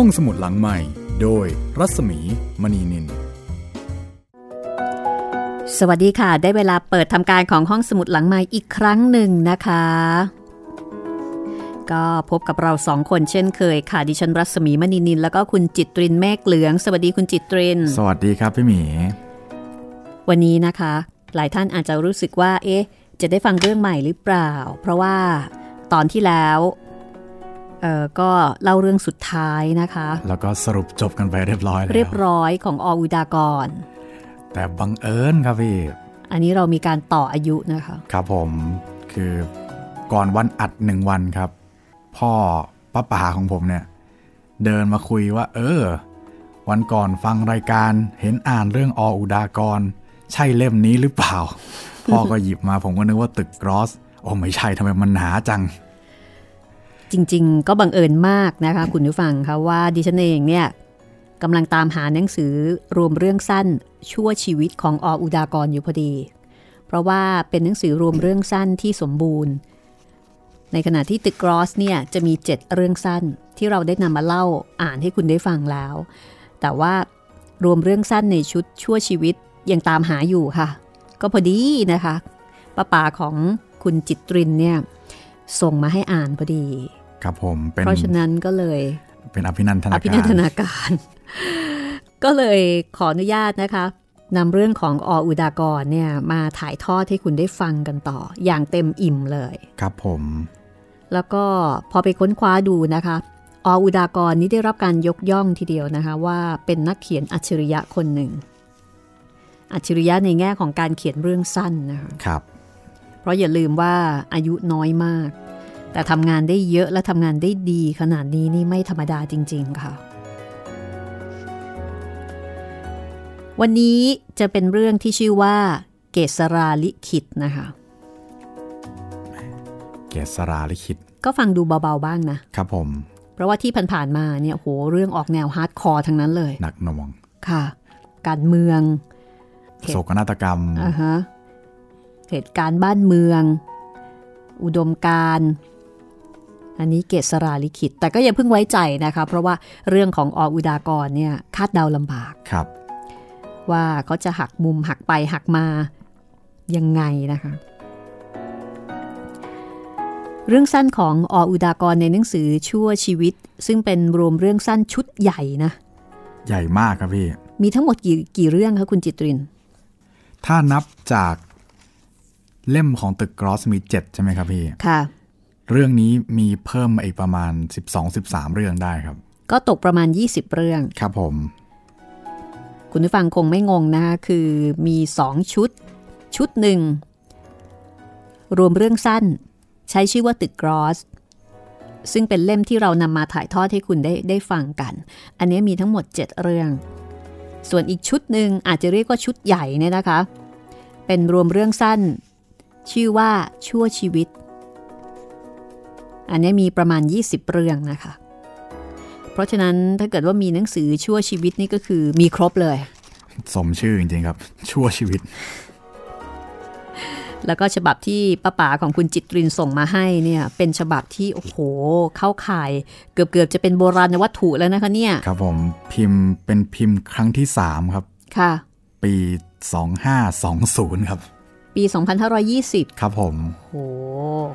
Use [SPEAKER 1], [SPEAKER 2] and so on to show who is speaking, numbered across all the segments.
[SPEAKER 1] ห้องสมุดหลังใหม่ โดยรัศมีมณีนิน
[SPEAKER 2] สวัสดีค่ะ ได้เวลาเปิดทำการของห้องสมุดหลังใหม่อีกครั้งหนึ่งนะคะ ก็พบกับเราสองคนเช่นเคยค่ะ ดิฉันรัศมีมณีนิน แล้วก็คุณจิตรินเมฆเหลือง สวัสดีคุณจิตริน
[SPEAKER 1] สวัสดีครับพี่หมี
[SPEAKER 2] วันนี้นะคะ หลายท่านอาจจะรู้สึกว่า เอ๊ะ จะได้ฟังเรื่องใหม่หรือเปล่า เพราะว่าตอนที่แล้วเอ่อ ก็เล่าเรื่องสุดท้ายนะคะ
[SPEAKER 1] แล้วก็สรุปจบกันไปเรียบร้อยแล้ว
[SPEAKER 2] เรียบร้อยของออุดากร
[SPEAKER 1] แต่บังเอิญครับพี่
[SPEAKER 2] อันนี้เรามีการต่ออายุนะคะ
[SPEAKER 1] ครับผมคือก่อนวันอัดหนึ่งวันครับ พ่อป้าป๋าของผมเนี่ย เดินมาคุยว่า เออ วันก่อนฟังรายการเห็นอ่านเรื่องออุดากร ใช่เล่มนี้หรือเปล่า พ่อก็หยิบมาผมก็นึกว่าตึกกรอสโอ้ไม่ใช่ทำไมมันหนาจัง
[SPEAKER 2] จริง ๆ ก็บังเอิญมากนะคะคุณผู้ฟังคะว่าดิฉันเองเนี่ยกำลังตามหาหนังสือรวมเรื่องสั้นชั่วชีวิตของออุดากรอยู่พอดี เพราะว่าเป็นหนังสือรวมเรื่องสั้นที่สมบูรณ์ ในขณะที่ตึกกรอสเนี่ยจะมี 7 เรื่องสั้นที่เราได้นำมาเล่าอ่านให้คุณได้ฟังแล้ว แต่ว่ารวมเรื่องสั้นในชุดชั่วชีวิตยังตามหาอยู่ค่ะ ก็พอดีนะคะป้าป๋าของคุณจิตรินเนี่ยส่งมาให้อ่านพอดี
[SPEAKER 1] ครับผมเป็น
[SPEAKER 2] เพราะฉะนั้นก็เลย
[SPEAKER 1] เป็นอภินันทนา
[SPEAKER 2] อ
[SPEAKER 1] การ
[SPEAKER 2] ภินันทนาการ ก็เลยขออนุญาตนะคะนำเรื่องของออุดากรเนี่ยมาถ่ายทอดให้คุณได้ฟังกันต่อ อย่างเต็มอิ่มเลย
[SPEAKER 1] ครับผม
[SPEAKER 2] แล้วก็พอไปค้นคว้าดูนะคะออุดากรนี้ได้รับการยกย่องทีเดียวนะคะ ว่าเป็นนักเขียนอัจฉริยะคนหนึ่ง อัจฉริยะในแง่ของการเขียนเรื่องสั้นนะคะ
[SPEAKER 1] ครับ
[SPEAKER 2] เพราะอย่าลืมว่าอายุน้อยมาก แต่ทำงานได้เยอะและทำงานได้ดีขนาดนี้นี่ไม่ธรรมดาจริง ๆ ค่ะ วันนี้จะเป็นเรื่องที่ชื่อว่า เกษราลิขิตนะคะ
[SPEAKER 1] เกษราลิขิต
[SPEAKER 2] ก็ฟังดูเบาๆบ้างนะ
[SPEAKER 1] ครับผม
[SPEAKER 2] เพราะว่าที่ผ่านๆมาเนี่ยโหเรื่องออกแนว hardcore ทั้งนั้นเลย
[SPEAKER 1] หนักหน่วง
[SPEAKER 2] ค่ะ การเมือง
[SPEAKER 1] โศกนาฏกรรม
[SPEAKER 2] อ่าฮะเหตุการณ์บ้านเมือง อุดมการณ์ อันนี้เกษราลิขิต แต่ก็อย่าเพิ่งไว้ใจนะคะ เพราะว่าเรื่องของอ.อุดากรเนี่ยคาดเดาลำบาก
[SPEAKER 1] ครับ
[SPEAKER 2] ว่าเขาจะหักมุมหักไปหักมายังไงนะคะ เรื่องสั้นของออุดากรในหนังสือชั่วชีวิต ซึ่งเป็นรวมเรื่องสั้นชุดใหญ่นะ
[SPEAKER 1] ใหญ่มากครับพี่
[SPEAKER 2] มีทั้งหมดกี่กี่เรื่องคะคุณจิตริน
[SPEAKER 1] ถ้านับจากเล่มของตึกกรอสมีเจ็ดใช่ไหมครับพี่
[SPEAKER 2] ค่ะ
[SPEAKER 1] เรื่องนี้มีเพิ่มมาอีกประมาณ 12-13 เรื่องได้ครับ
[SPEAKER 2] ก็ตกประมาณ 20 เรื่อง
[SPEAKER 1] ครับผม
[SPEAKER 2] คุณผู้ฟังคงไม่งงนะคะคือมี 2 ชุด ชุดหนึ่ง รวมเรื่องสั้น ใช้ชื่อว่าตึกกรอส ซึ่งเป็นเล่มที่เรานำมาถ่ายทอดให้คุณได้ได้ฟังกัน อันนี้มีทั้งหมด 7 เรื่อง ส่วนอีกชุดหนึ่งอาจจะเรียกว่าชุดใหญ่เนี่ยนะคะ เป็นรวมเรื่องสั้น ชื่อว่าชั่วชีวิต อันนี้มีประมาณ 20 เรื่องนะคะ เพราะฉะนั้นถ้าเกิดว่ามีหนังสือชั่วชีวิตนี่ก็คือมีครบเลย
[SPEAKER 1] สมชื่อจริงๆครับ ชั่วชีวิต
[SPEAKER 2] แล้วก็ฉบับที่ป้าป๋าของคุณจิตรินส่งมาให้เนี่ย เป็นฉบับที่โอ้โหเข้าข่าย เกือบเกือบๆจะเป็นโบราณวัตถุแล้วนะคะเนี่ย
[SPEAKER 1] ครับผมพิมพ์เป็นพิมพ์ครั้งที่3ครับ
[SPEAKER 2] ค่ะ
[SPEAKER 1] ปี 2520 ครับ
[SPEAKER 2] ปี 2520
[SPEAKER 1] ครับผม
[SPEAKER 2] โอ้โห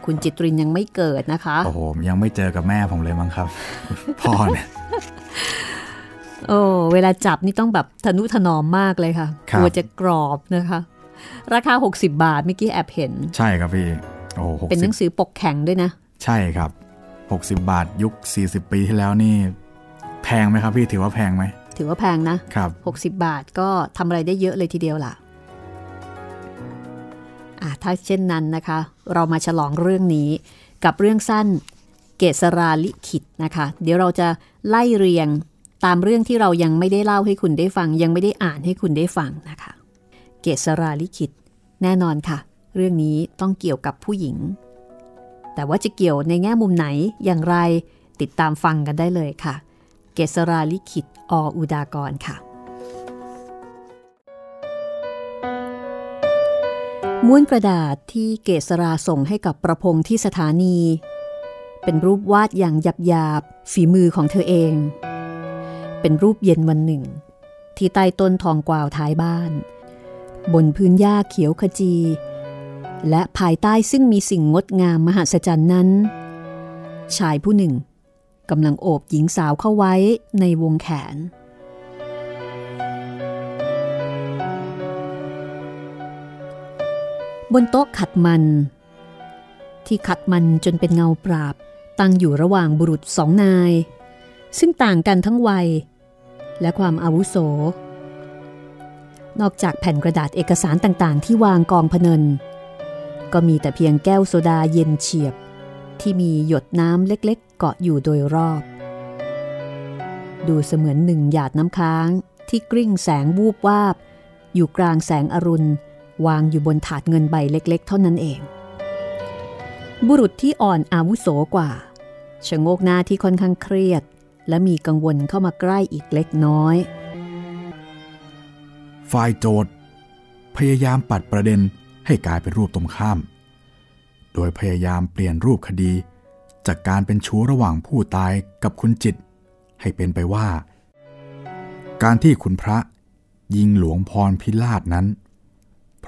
[SPEAKER 2] คุณจิตรินยังไม่เกิดนะคะ
[SPEAKER 1] โอ้โหยังไม่เจอกับแม่ผมเลยมั้งครับ พ่อเนี่ย
[SPEAKER 2] โอ้เวลาจับนี่ต้องแบบทนุถนอมมากเลยค่ะ
[SPEAKER 1] ครับ
[SPEAKER 2] กลัวจะกรอบนะคะ ราคา 60 บาทเมื่อกี้แอบเห็น
[SPEAKER 1] ใช่ครับพี่โอ้โห
[SPEAKER 2] เป็นหนัง
[SPEAKER 1] 60
[SPEAKER 2] สือปกแข็งด้วยนะ
[SPEAKER 1] ใช่ครับ 60 บาทยุค 40 ปีที่แล้วนี่ แพงไหมครับพี่ถือว่าแพงไหม
[SPEAKER 2] ถือว่าแพงนะ
[SPEAKER 1] ครับ
[SPEAKER 2] 60 บาทก็ทำอะไรได้เยอะเลยทีเดียวล่ะอะ ถ้าเช่นนั้นนะคะ เรามาฉลองเรื่องนี้กับเรื่องสั้นเกษราลิขิตนะคะ เดี๋ยวเราจะไล่เรียงตามเรื่องที่เรายังไม่ได้เล่าให้คุณได้ฟัง ยังไม่ได้อ่านให้คุณได้ฟังนะคะ เกษราลิขิต แน่นอนค่ะ เรื่องนี้ต้องเกี่ยวกับผู้หญิง แต่ว่าจะเกี่ยวในแง่มุมไหนอย่างไรติดตามฟังกันได้เลยค่ะ เกษราลิขิตออุดากรค่ะ ม้วนกระดาษที่เกษราส่งให้กับประพงษ์ที่สถานี เป็นรูปวาดอย่างหยาบๆฝีมือของเธอเอง เป็นรูปเย็นวันหนึ่ง ที่ใต้ต้นทองกวาวท้ายบ้าน บนพื้นหญ้าเขียวขจี และภายใต้ซึ่งมีสิ่งงดงามมหัศจรรย์นั้น ชายผู้หนึ่งกำลังโอบหญิงสาวเข้าไว้ในวงแขน บนโต๊ะขัดมัน ที่ขัดมันจนเป็นเงาปราบ ตั้งอยู่ระหว่างบุรุษสองนาย ซึ่งต่างกันทั้งวัย และความอาวุโส นอกจากแผ่นกระดาษเอกสารต่างๆ ที่วางกองพเนิน ก็มีแต่เพียงแก้วโซดาเย็นเฉียบ ที่มีหยดน้ำเล็กๆ เกาะอยู่โดยรอบ ดูเสมือนหนึ่งหยาดน้ำค้างที่กริ่งแสงวูบวาบ อยู่กลางแสงอรุณ วางอยู่บนถาดเงินใบเล็ก ๆ เท่านั้นเอง บุรุษที่อ่อนอาวุโสกว่าชะโงกหน้าที่ค่อนข้างเครียด และมีกังวลเข้ามาใกล้อีกเล็กน้อย
[SPEAKER 1] ฝ่ายโจทย์พยายามปัดประเด็นให้กลายเป็นรูปตรงข้าม โดยพยายามเปลี่ยนรูปคดี จากการเป็นชู้ระหว่างผู้ตายกับคุณจิต ให้เป็นไปว่า การที่คุณพระยิงหลวงพรพิลาดนั้น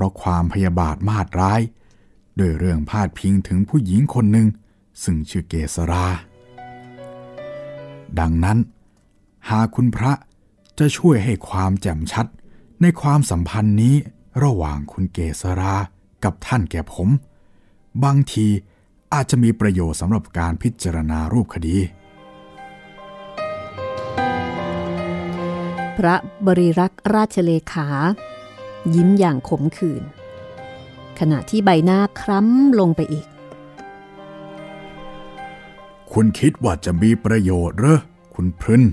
[SPEAKER 1] ราะความพยาบาทมาดร้ายโดยเรื่องพาดพิงถึงผู้หญิงคนหนึ่ง ซึ่งชื่อเกษรา ดังนั้น หากคุณพระจะช่วยให้ความแจ่มชัดในความสัมพันธ์นี้ระหว่างคุณเกษรากับท่านแก่ผม บางทีอาจจะมีประโยชน์สำหรับการพิจารณารูปคดี
[SPEAKER 2] พระบริรักษ์ราชเลขา ยิ้มอย่างขมขื่น ขณะที่ใบหน้าคล้ำลงไปอีก
[SPEAKER 1] คุณคิดว่าจะมีประโยชน์เหรอคุณพรึน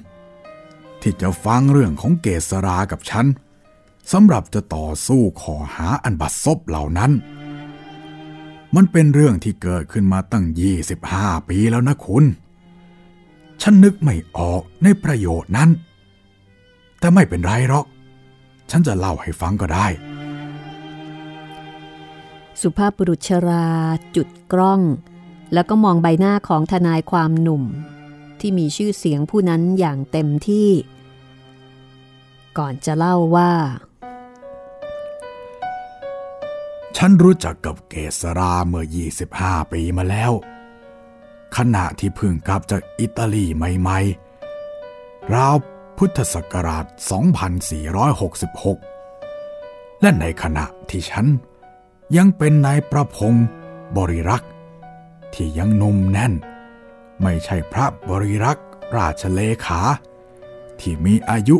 [SPEAKER 1] ที่จะฟังเรื่องของเกษรากับฉันสำหรับจะต่อสู้ขอหาอันบัดซบเหล่านั้น มันเป็นเรื่องที่เกิดขึ้นมาตั้ง 25 ปีแล้วนะคุณ ฉันนึกไม่ออกในประโยชน์นั้น แต่ไม่เป็นไรหรอก ฉันจะเล่าให้ฟังก็ได้
[SPEAKER 2] สุภาพบุรุษชราจุดกล้อง แล้วก็มองใบหน้าของทนายความหนุ่ม ที่มีชื่อเสียงผู้นั้นอย่างเต็มที่ ก่อนจะเล่าว่า
[SPEAKER 1] ฉันรู้จักกับเกษราเมื่อ 25 ปีมาแล้ว ขณะที่เพิ่งกลับจากอิตาลีใหม่ๆราว พุทธศักราช 2466 และในขณะที่ฉันยังเป็นนายประพงศ์บริรักษ์ที่ยังหนุ่มแน่น ไม่ใช่พระบริรักษ์ราชเลขา ที่มีอายุ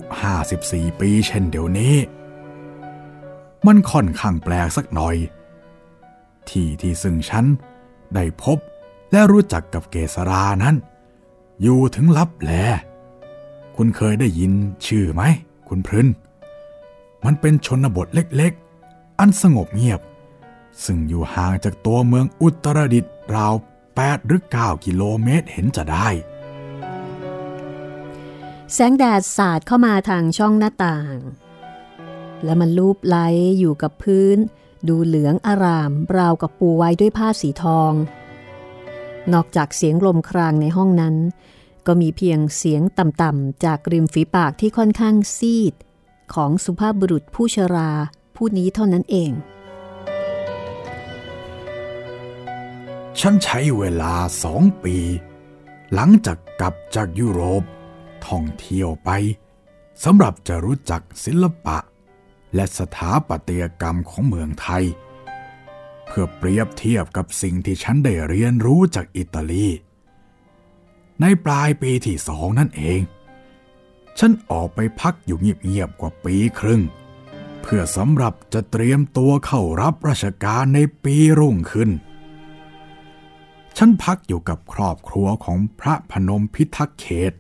[SPEAKER 1] 54 ปีเช่นเดี๋ยวนี้ มันค่อนข้างแปลกสักหน่อย ที่ที่ซึ่งฉันได้พบและรู้จักกับเกษรานั้น อยู่ถึงลับแล คุณเคยได้ยินชื่อไหม คุณพรึนมันเป็นชนบทเล็กๆ อันสงบเงียบ ซึ่งอยู่ห่างจากตัวเมืองอุตรดิตถ์ราว 8 หรือ 9 กิโลเมตรเห็นจะได้
[SPEAKER 2] แสงแดดสาดเข้ามาทางช่องหน้าต่าง และมันลูบไหลอยู่กับพื้น ดูเหลืองอาราม ราวกับปูไว้ด้วยผ้าสีทอง นอกจากเสียงลมครางในห้องนั้น ก็มีเพียงเสียงต่ำๆจากริมฝีปากที่ค่อนข้างซีด ของสุภาพบุรุษผู้ชราผู้นี้เท่านั้นเอง
[SPEAKER 1] ฉันใช้เวลาสองปี หลังจากกลับจากยุโรปท่องเที่ยวไปสำหรับจะรู้จักศิลปะ และสถาปัตยกรรมของเมืองไทย เพื่อเปรียบเทียบกับสิ่งที่ฉันได้เรียนรู้จากอิตาลี ในปลายปีที่สองนั่นเอง ฉันออกไปพักอยู่เงียบๆกว่าปีครึ่ง เพื่อสำหรับจะเตรียมตัวเข้ารับราชการในปีรุ่งขึ้น ฉันพักอยู่กับครอบครัวของพระพนมพิทักษ์เขต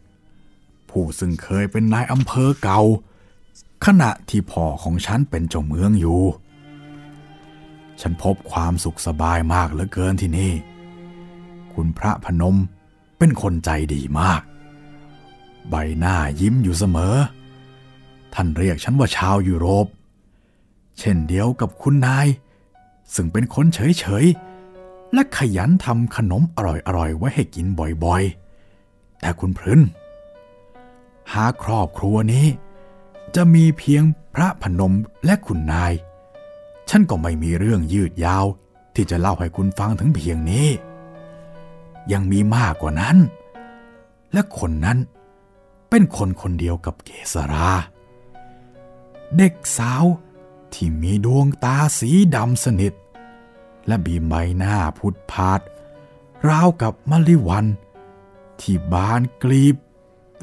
[SPEAKER 1] ผู้ซึ่งเคยเป็นนายอำเภอเก่า ขณะที่พ่อของฉันเป็นเจ้าเมืองอยู่ ฉันพบความสุขสบายมากเหลือเกินที่นี่ คุณพระพนม เป็นคนใจดีมาก ใบหน้ายิ้มอยู่เสมอ ท่านเรียกฉันว่าชาวยุโรป เช่นเดียวกับคุณนาย ซึ่งเป็นคนเฉยๆ และขยันทำขนมอร่อยๆ ไว้ให้กินบ่อยๆ แต่คุณพรึนหาครอบครัวนี้ จะมีเพียงพระพนมและคุณนาย ฉันก็ไม่มีเรื่องยืดยาวที่จะเล่าให้คุณฟังถึงเพียงนี้ ยังมีมากกว่านั้น และคนนั้นเป็นคนคนเดียวกับเกษรา เด็กสาวที่มีดวงตาสีดำสนิท และบีใบหน้าพุดพาดราวกับมะลิวัน ที่บานกลีบ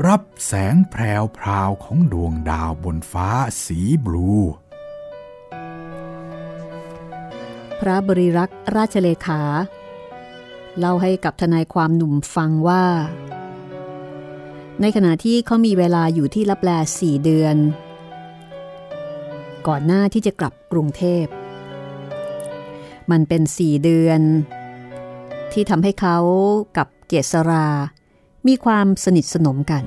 [SPEAKER 1] รับแสงแพรวพราวของดวงดาวบนฟ้าสีบลู
[SPEAKER 2] พระบริรักษ์ราชเลขา เล่าให้กับทนายความหนุ่มฟังว่า ในขณะที่เขามีเวลาอยู่ที่ลับแลสี่เดือน ก่อนหน้าที่จะกลับกรุงเทพ มันเป็นสี่เดือน ที่ทำให้เขากับเกษรา มีความสนิทสนมกัน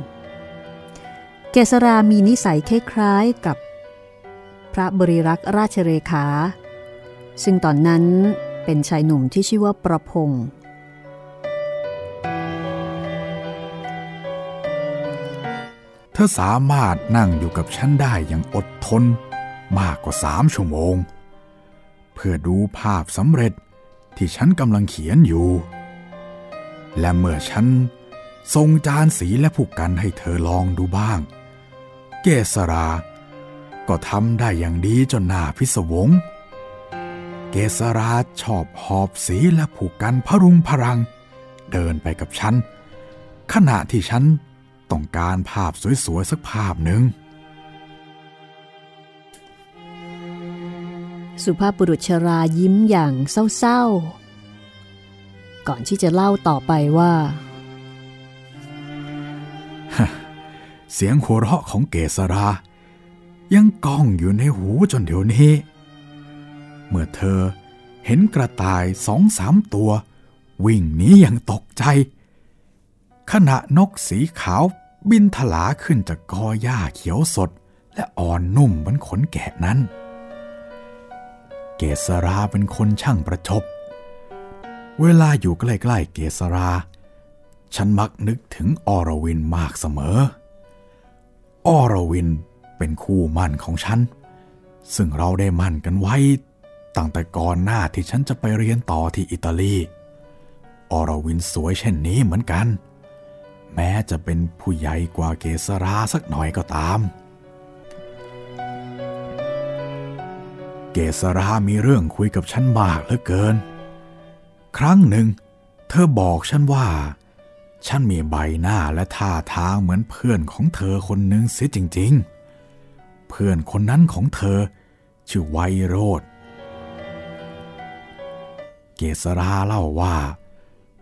[SPEAKER 2] เกษรามีนิสัยคล้ายๆกับพระบริรักษ์ราชเลขา ซึ่งตอนนั้นเป็นชายหนุ่มที่ชื่อว่าประพงศ์
[SPEAKER 1] ธอสามารถนั่งอยู่กับฉันได้อย่างอดทน มากกว่าสามชั่วโมง เพื่อดูภาพสำเร็จที่ฉันกำลังเขียนอยู่ และเมื่อฉันส่งจานสีและผูกกันให้เธอลองดูบ้าง เกษรา ก็ทำได้อย่างดีจนหน้าพิศวง เกษราชอบหอบสีและผูกกันพรุงพรัง เดินไปกับฉัน ขณะที่ฉัน ต้องการภาพสวยๆสักภาพหนึ่ง
[SPEAKER 2] สุภาพบุรุษชรายิ้มอย่างเศร้าๆ ก่อนที่จะเล่าต่อไปว่า
[SPEAKER 1] เสียงหัวเราะของเกษรา ยังก้องอยู่ในหูจนเดี๋ยวนี้ เมื่อเธอเห็นกระต่ายสองสามตัว วิ่งหนีอย่างตกใจ ขณะนกสีขาว บินถลาขึ้นจากกอหญ้าเขียวสด และอ่อนนุ่มบนขนแกะนั้น เกษราเป็นคนช่างประชบ เวลาอยู่ใกล้ๆเกษรา ฉันมักนึกถึงอรวินมากเสมอ อรวินเป็นคู่มั่นของฉัน ซึ่งเราได้มั่นกันไว้ตั้งแต่ก่อนหน้าที่ฉันจะไปเรียนต่อที่อิตาลี อรวินสวยเช่นนี้เหมือนกัน แม้จะเป็นผู้ใหญ่กว่าเกษราสักหน่อยก็ตาม เกษรามีเรื่องคุยกับฉันมากเหลือเกิน ครั้งหนึ่ง เธอบอกฉันว่า ฉันมีใบหน้าและท่าทางเหมือนเพื่อนของเธอคนหนึ่งเสียจริง ๆ เพื่อนคนนั้นของเธอ ชื่อไวโรธเกษราเล่าว่า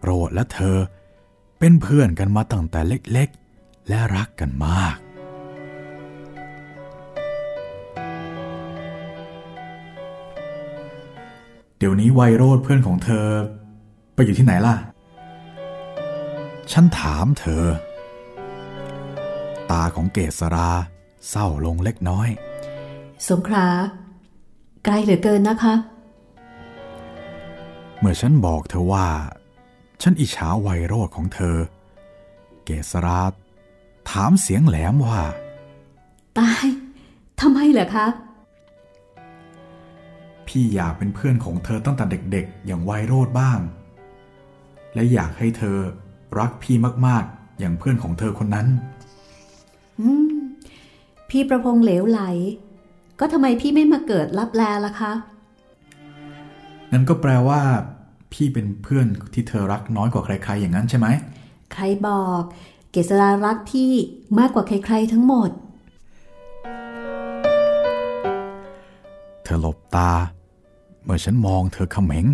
[SPEAKER 1] โรธและเธอเป็นเพื่อนกันมาตั้งแต่เล็กๆ และรักกันมาก เดี๋ยวนี้ไวโรธเพื่อนของเธอ ไปอยู่ที่ไหนล่ะ ฉันถามเธอ ตาของเกษราเศร้าลงเล็กน้อย
[SPEAKER 2] สงขลาไกลเหลือเกินนะคะ
[SPEAKER 1] เมื่อฉันบอกเธอว่า ฉันอิจฉาไวโรธของเธอ เกษราถามเสียงแหลมว่า
[SPEAKER 2] ตายทำไมเหรอคะ
[SPEAKER 1] พี่อยากเป็นเพื่อนของเธอตั้งแต่เด็กๆ อย่างไวโรธบ้าง และอยากให้เธอรักพี่มากๆ อย่างเพื่อนของเธอคนนั้น
[SPEAKER 2] อืม พี่ประพงษ์เหลวไหล ก็ทำไมพี่ไม่มาเกิดรับแลล่ะคะ
[SPEAKER 1] นั่นก็แปลว่า พี่เป็นเพื่อนที่เธอรักน้อยกว่าใคร ๆ อย่างนั้นใช่ไหม
[SPEAKER 2] ใครบอก เกษรารักพี่มากกว่าใคร ๆ ทั้งหมด
[SPEAKER 1] เธอหลบตา เมื่อฉันมองเธอเขม็ง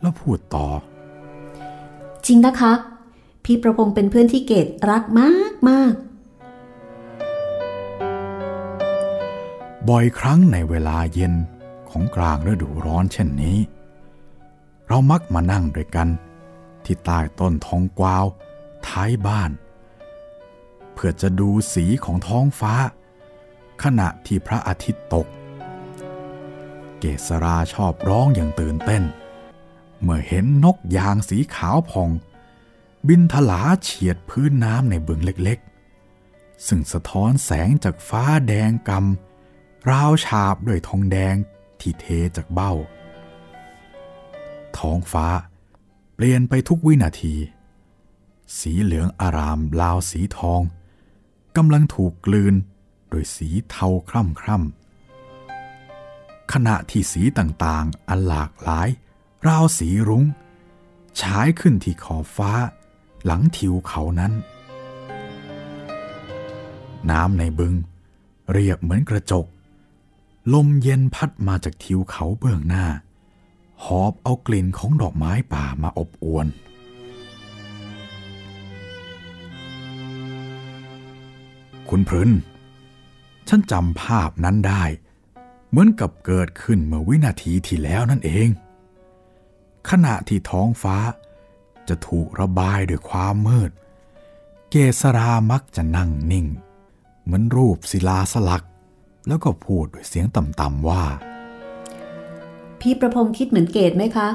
[SPEAKER 1] แล้วพูดต่อ
[SPEAKER 2] จริงนะคะ พี่ประพงษ์เป็นเพื่อนที่เกดรักมากมาก
[SPEAKER 1] บ่อยครั้งในเวลาเย็นของกลางฤดูร้อนเช่นนี้ เรามักมานั่งด้วยกัน ที่ใต้ต้นทองกวาว ท้ายบ้าน เพื่อจะดูสีของท้องฟ้า ขณะที่พระอาทิตย์ตก เกษราชอบร้องอย่างตื่นเต้น เมื่อเห็นนกยางสีขาวผ่อง บินทลาเฉียดพื้นน้ำในบึงเล็กๆ ซึ่งสะท้อนแสงจากฟ้าแดงกำราวฉาบด้วยทองแดงที่เทจากเบ้า ท้องฟ้า เปลี่ยนไปทุกวินาที สีเหลืองอารามลาวสีทองกำลังถูกกลืนโดยสีเทาคร่ำคร่ำขณะที่สีต่างๆ อันหลากหลาย ราวสีรุง้งฉายขึ้นที่ขอบฟ้า หลังทิวเขานั้น น้ำในบึง เรียบเหมือนกระจก ลมเย็นพัดมาจากทิวเขาเบื้องหน้า หอบเอากลิ่นของดอกไม้ป่ามาอบอวน คุณพรินฉันจำภาพนั้นได้ เหมือนกับเกิดขึ้นเมื่อวินาทีที่แล้วนั่นเอง ขณะที่ท้องฟ้าจะถูกระบายด้วยความมืด เกษรามักจะนั่งนิ่ง เหมือนรูปศิลาสลัก แล้วก็พูดด้วยเสียงต่ำๆว่า
[SPEAKER 2] พี่ประพงศ์คิดเหมือนเกตไหมคะ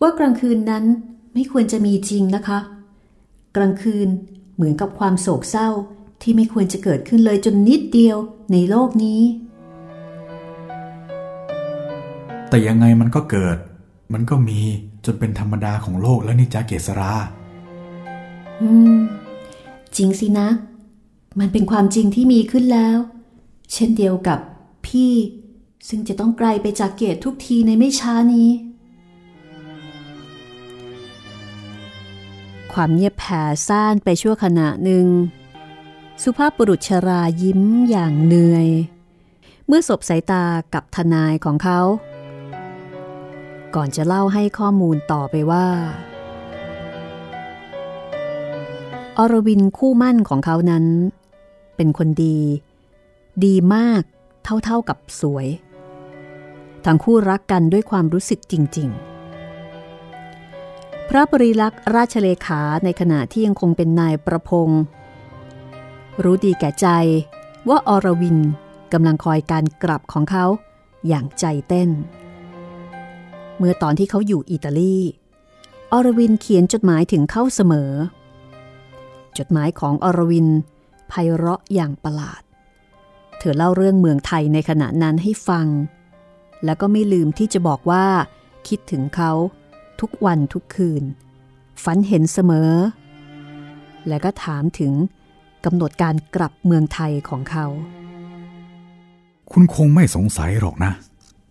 [SPEAKER 2] ว่ากลางคืนนั้นไม่ควรจะมีจริงนะคะ กลางคืนเหมือนกับความโศกเศร้าที่ไม่ควรจะเกิดขึ้นเลยจนนิดเดียวในโลกนี้
[SPEAKER 1] แต่ยังไงมันก็เกิด มันก็มีจนเป็นธรรมดาของโลกแล้วนี่จ้าเกษรา
[SPEAKER 2] อืม จริงสินะ มันเป็นความจริงที่มีขึ้นแล้ว เช่นเดียวกับพี่ ซึ่งจะต้องไกลไปจากเกตทุกทีในไม่ช้านี้ ความเงียบแผ่ซ่านไปชั่วขณะหนึ่ง สุภาพบุรุษชรายิ้มอย่างเหนื่อย เมื่อสบสายตากับทนายของเขา ก่อนจะเล่าให้ข้อมูลต่อไปว่า อรวินคู่มั่นของเขานั้น เป็นคนดี ดีมากเท่าๆกับสวย ทั้งคู่รักกันด้วยความรู้สึกจริง ๆ พระบริลักษ์ราชเลขาในขณะที่ยังคงเป็นนายประพงศ์รู้ดีแก่ใจว่าอรวินกำลังคอยการกลับของเขาอย่างใจเต้น เมื่อตอนที่เขาอยู่อิตาลีอรวินเขียนจดหมายถึงเขาเสมอ จดหมายของอรวินไพเราะอย่างประหลาด เธอเล่าเรื่องเมืองไทยในขณะนั้นให้ฟัง แล้วก็ไม่ลืมที่จะบอกว่า คิดถึงเขาทุกวันทุกคืน ฝันเห็นเสมอ และก็ถามถึงกำหนดการกลับเมืองไทยของเขา
[SPEAKER 1] คุณคงไม่สงสัยหรอกนะ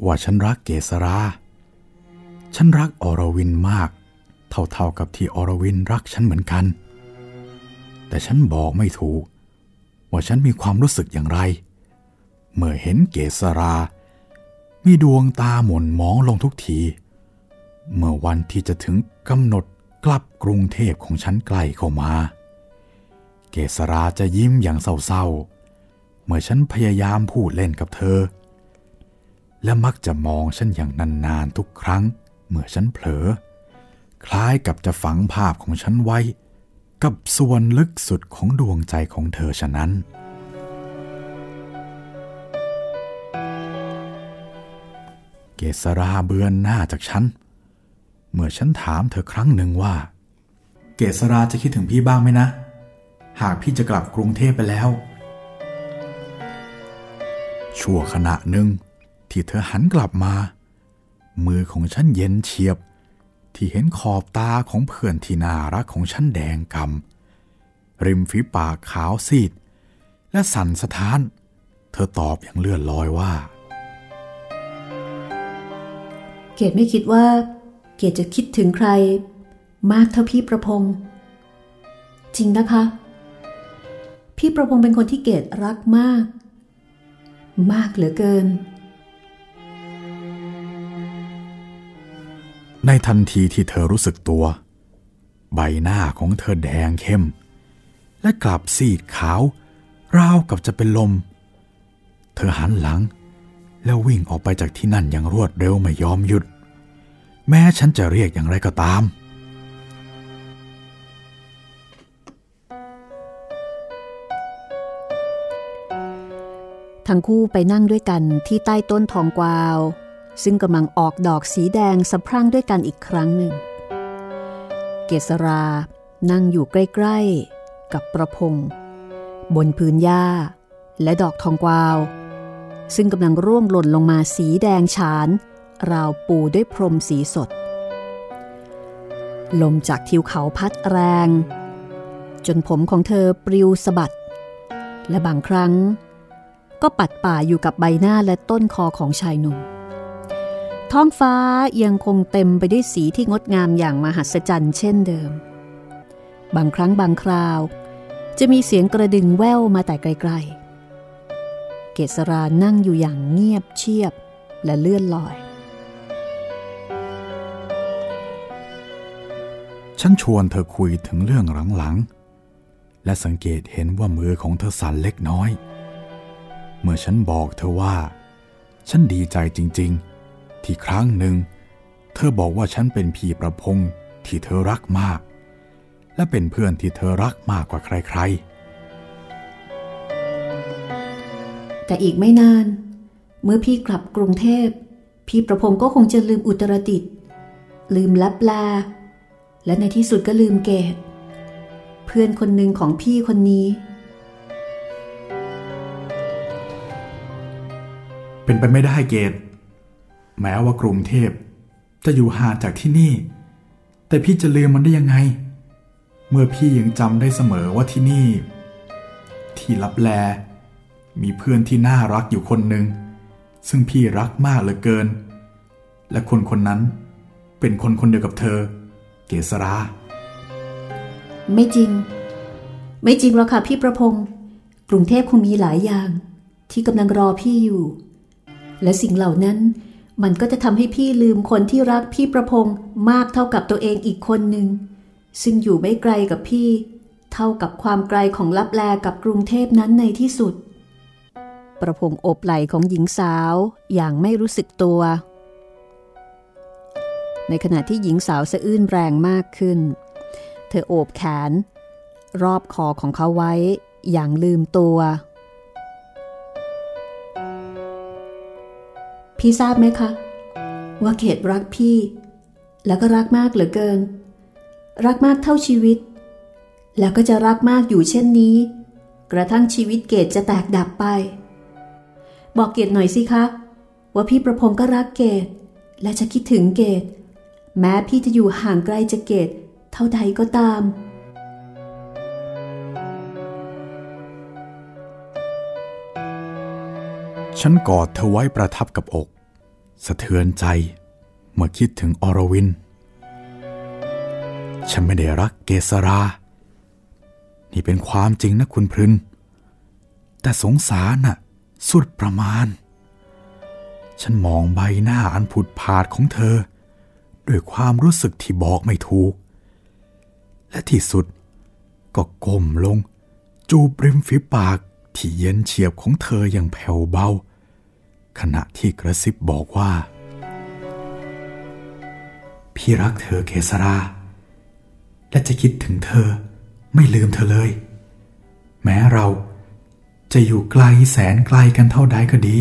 [SPEAKER 1] ว่าฉันรักเกษรา ฉันรักอรวินมาก เท่าๆกับที่อรวินรักฉันเหมือนกัน แต่ฉันบอกไม่ถูก ว่าฉันมีความรู้สึกอย่างไร เมื่อเห็นเกษรา มีดวงตาหม่นมองลงทุกที เมื่อวันที่จะถึงกำหนดกลับกรุงเทพของฉันใกล้เข้ามา เกษราจะยิ้มอย่างเศร้าๆ เมื่อฉันพยายามพูดเล่นกับเธอ และมักจะมองฉันอย่างนานๆทุกครั้ง เมื่อฉันเผลอ คล้ายกับจะฝังภาพของฉันไว้ กับส่วนลึกสุดของดวงใจของเธอฉะนั้น เกษราเบือนหน้าจากฉัน เมื่อฉันถามเธอครั้งหนึ่งว่า เกษราจะคิดถึงพี่บ้างไหมนะ หากพี่จะกลับกรุงเทพไปแล้ว ชั่วขณะหนึ่งที่เธอหันกลับมา มือของฉันเย็นเฉียบ ที่เห็นขอบตาของเพื่อนที่น่ารักของฉันแดงกำริมฝีปากขาวซีด และสั่นสะท้าน เธอตอบอย่างเลื่อนลอยว่า
[SPEAKER 2] กดไม่คิดว่า เกดจะคิดถึงใคร มากเท่าพี่ประพงศ์จริงนะคะ พี่ประพงศ์เป็นคนที่เกดรักมาก มากเหลือเกิน
[SPEAKER 1] ในทันทีที่เธอรู้สึกตัว ใบหน้าของเธอแดงเข้ม และกลับซีดขาว ราวกับจะเป็นลม เธอหันหลังแล้ววิ่งออกไปจากที่นั่นอย่างรวดเร็วไม่ยอมหยุด แม้ฉันจะเรียกอย่างไรก็ตาม
[SPEAKER 2] ทั้งคู่ไปนั่งด้วยกันที่ใต้ต้นทองกวาว ซึ่งกำลังออกดอกสีแดงสะพรั่งด้วยกันอีกครั้งหนึ่ง เกษรานั่งอยู่ใกล้ ๆ กับประพงศ์บนพื้นหญ้า และดอกทองกวาว ซึ่งกำลังร่วงหล่นลงมาสีแดงฉาน ราวปูด้วยพรมสีสด ลมจากทิวเขาพัดแรง จนผมของเธอปลิวสะบัด และบางครั้ง ก็ปัดป่าอยู่กับใบหน้าและต้นคอของชายหนุ่ม ท้องฟ้ายังคงเต็มไปด้วยสีที่งดงามอย่างมหัศจรรย์เช่นเดิม บางครั้งบางคราว จะมีเสียงกระดึงแว่วมาแต่ไกลๆเกษรานั่งอยู่อย่างเงียบเชียบและเลื่อนลอย
[SPEAKER 1] ฉันชวนเธอคุยถึงเรื่องหลังๆ และสังเกตเห็นว่ามือของเธอสั่นเล็กน้อย เมื่อฉันบอกเธอว่า ฉันดีใจจริงๆ ที่ครั้งหนึ่ง เธอบอกว่าฉันเป็นพี่ประพงษ์ที่เธอรักมาก และเป็นเพื่อนที่เธอรักมากกว่าใครๆ
[SPEAKER 2] แต่อีกไม่นาน เมื่อพี่กลับกรุงเทพ พี่ประพงศ์ก็คงจะลืมอุตรดิตลืมลับลา และในที่สุดก็ลืมเกตเพื่อนคนหนึ่งของพี่คนนี้
[SPEAKER 1] เป็นไปไม่ได้เกตแม้ว่ากรุงเทพ จะอยู่ห่างจากที่นี่ แต่พี่จะลืมมันได้ยังไง เมื่อพี่ยังจำได้เสมอว่าที่นี่ ที่ลับแล มีเพื่อนที่น่ารักอยู่คนหนึ่งซึ่งพี่รักมากเหลือเกิน และคนคนนั้นเป็นคนคนเดียวกับเธอ เกษรา
[SPEAKER 2] ไม่จริง ไม่จริงหรอกค่ะพี่ประพงศ์กรุงเทพคงมีหลายอย่าง ที่กำลังรอพี่อยู่ และสิ่งเหล่านั้น มันก็จะทำให้พี่ลืมคนที่รักพี่ประพงศ์มากเท่ากับตัวเองอีกคนหนึ่งซึ่งอยู่ไม่ไกลกับพี่ เท่ากับความไกลของลับแลกับกรุงเทพนั้นในที่สุด ประพงศ์อบไหล่ของหญิงสาวอย่างไม่รู้สึกตัว ในขณะที่หญิงสาวสะอื้นแรงมากขึ้น เธอโอบแขน รอบคอของเขาไว้อย่างลืมตัว พี่ทราบไหมคะ ว่าเกดรักพี่ แล้วก็รักมากเหลือเกิน รักมากเท่าชีวิต แล้วก็จะรักมากอยู่เช่นนี้ กระทั่งชีวิตเกดจะแตกดับไป บอกเกดหน่อยสิคะว่าพี่ประพงศ์ก็รักเกดและจะคิดถึงเกด แม้พี่จะอยู่ห่างไกลจากเกดเท่าใดก็ตาม
[SPEAKER 1] ฉันกอดเธอไว้ประทับกับอก สะเทือนใจ เมื่อคิดถึงอรวิน ฉันไม่ได้รักเกษรา นี่เป็นความจริงนะคุณพรึนแต่สงสารน่ะ สุดประมาณ ฉันมองใบหน้าอันผุดผาดของเธอ ด้วยความรู้สึกที่บอกไม่ถูก และที่สุดก็ก้มลง จูบริมฝีปากที่เย็นเฉียบของเธออย่างแผ่วเบา ขณะที่กระซิบบอกว่า พี่รักเธอเกษรา และจะคิดถึงเธอไม่ลืมเธอเลย แม้เราจะอยู่ไกลแสนไกลกันเท่าใดก็ดี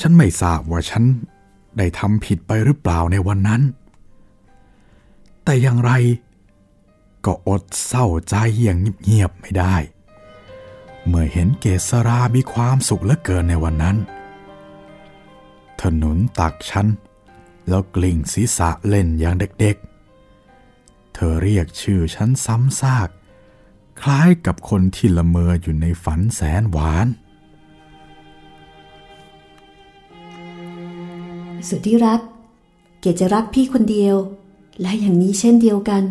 [SPEAKER 1] ฉันไม่ทราบว่าฉัน ได้ทำผิดไปหรือเปล่าในวันนั้น แต่อย่างไรก็อดเศร้าใจอย่างเงียบๆไม่ได้ เมื่อเห็นเกษรามีความสุขเหลือเกินในวันนั้น ถนนตักฉันแล้วกลิ่งศีรษะเล่นอย่างเด็กๆ เธอเรียกชื่อฉันซ้ำซาก คล้ายกับคนที่ละเมออยู่ในฝันแสนหวาน
[SPEAKER 2] สุดที่รัก เกดจะรักพี่คนเดียว และอย่างนี้เช่นเดียวกัน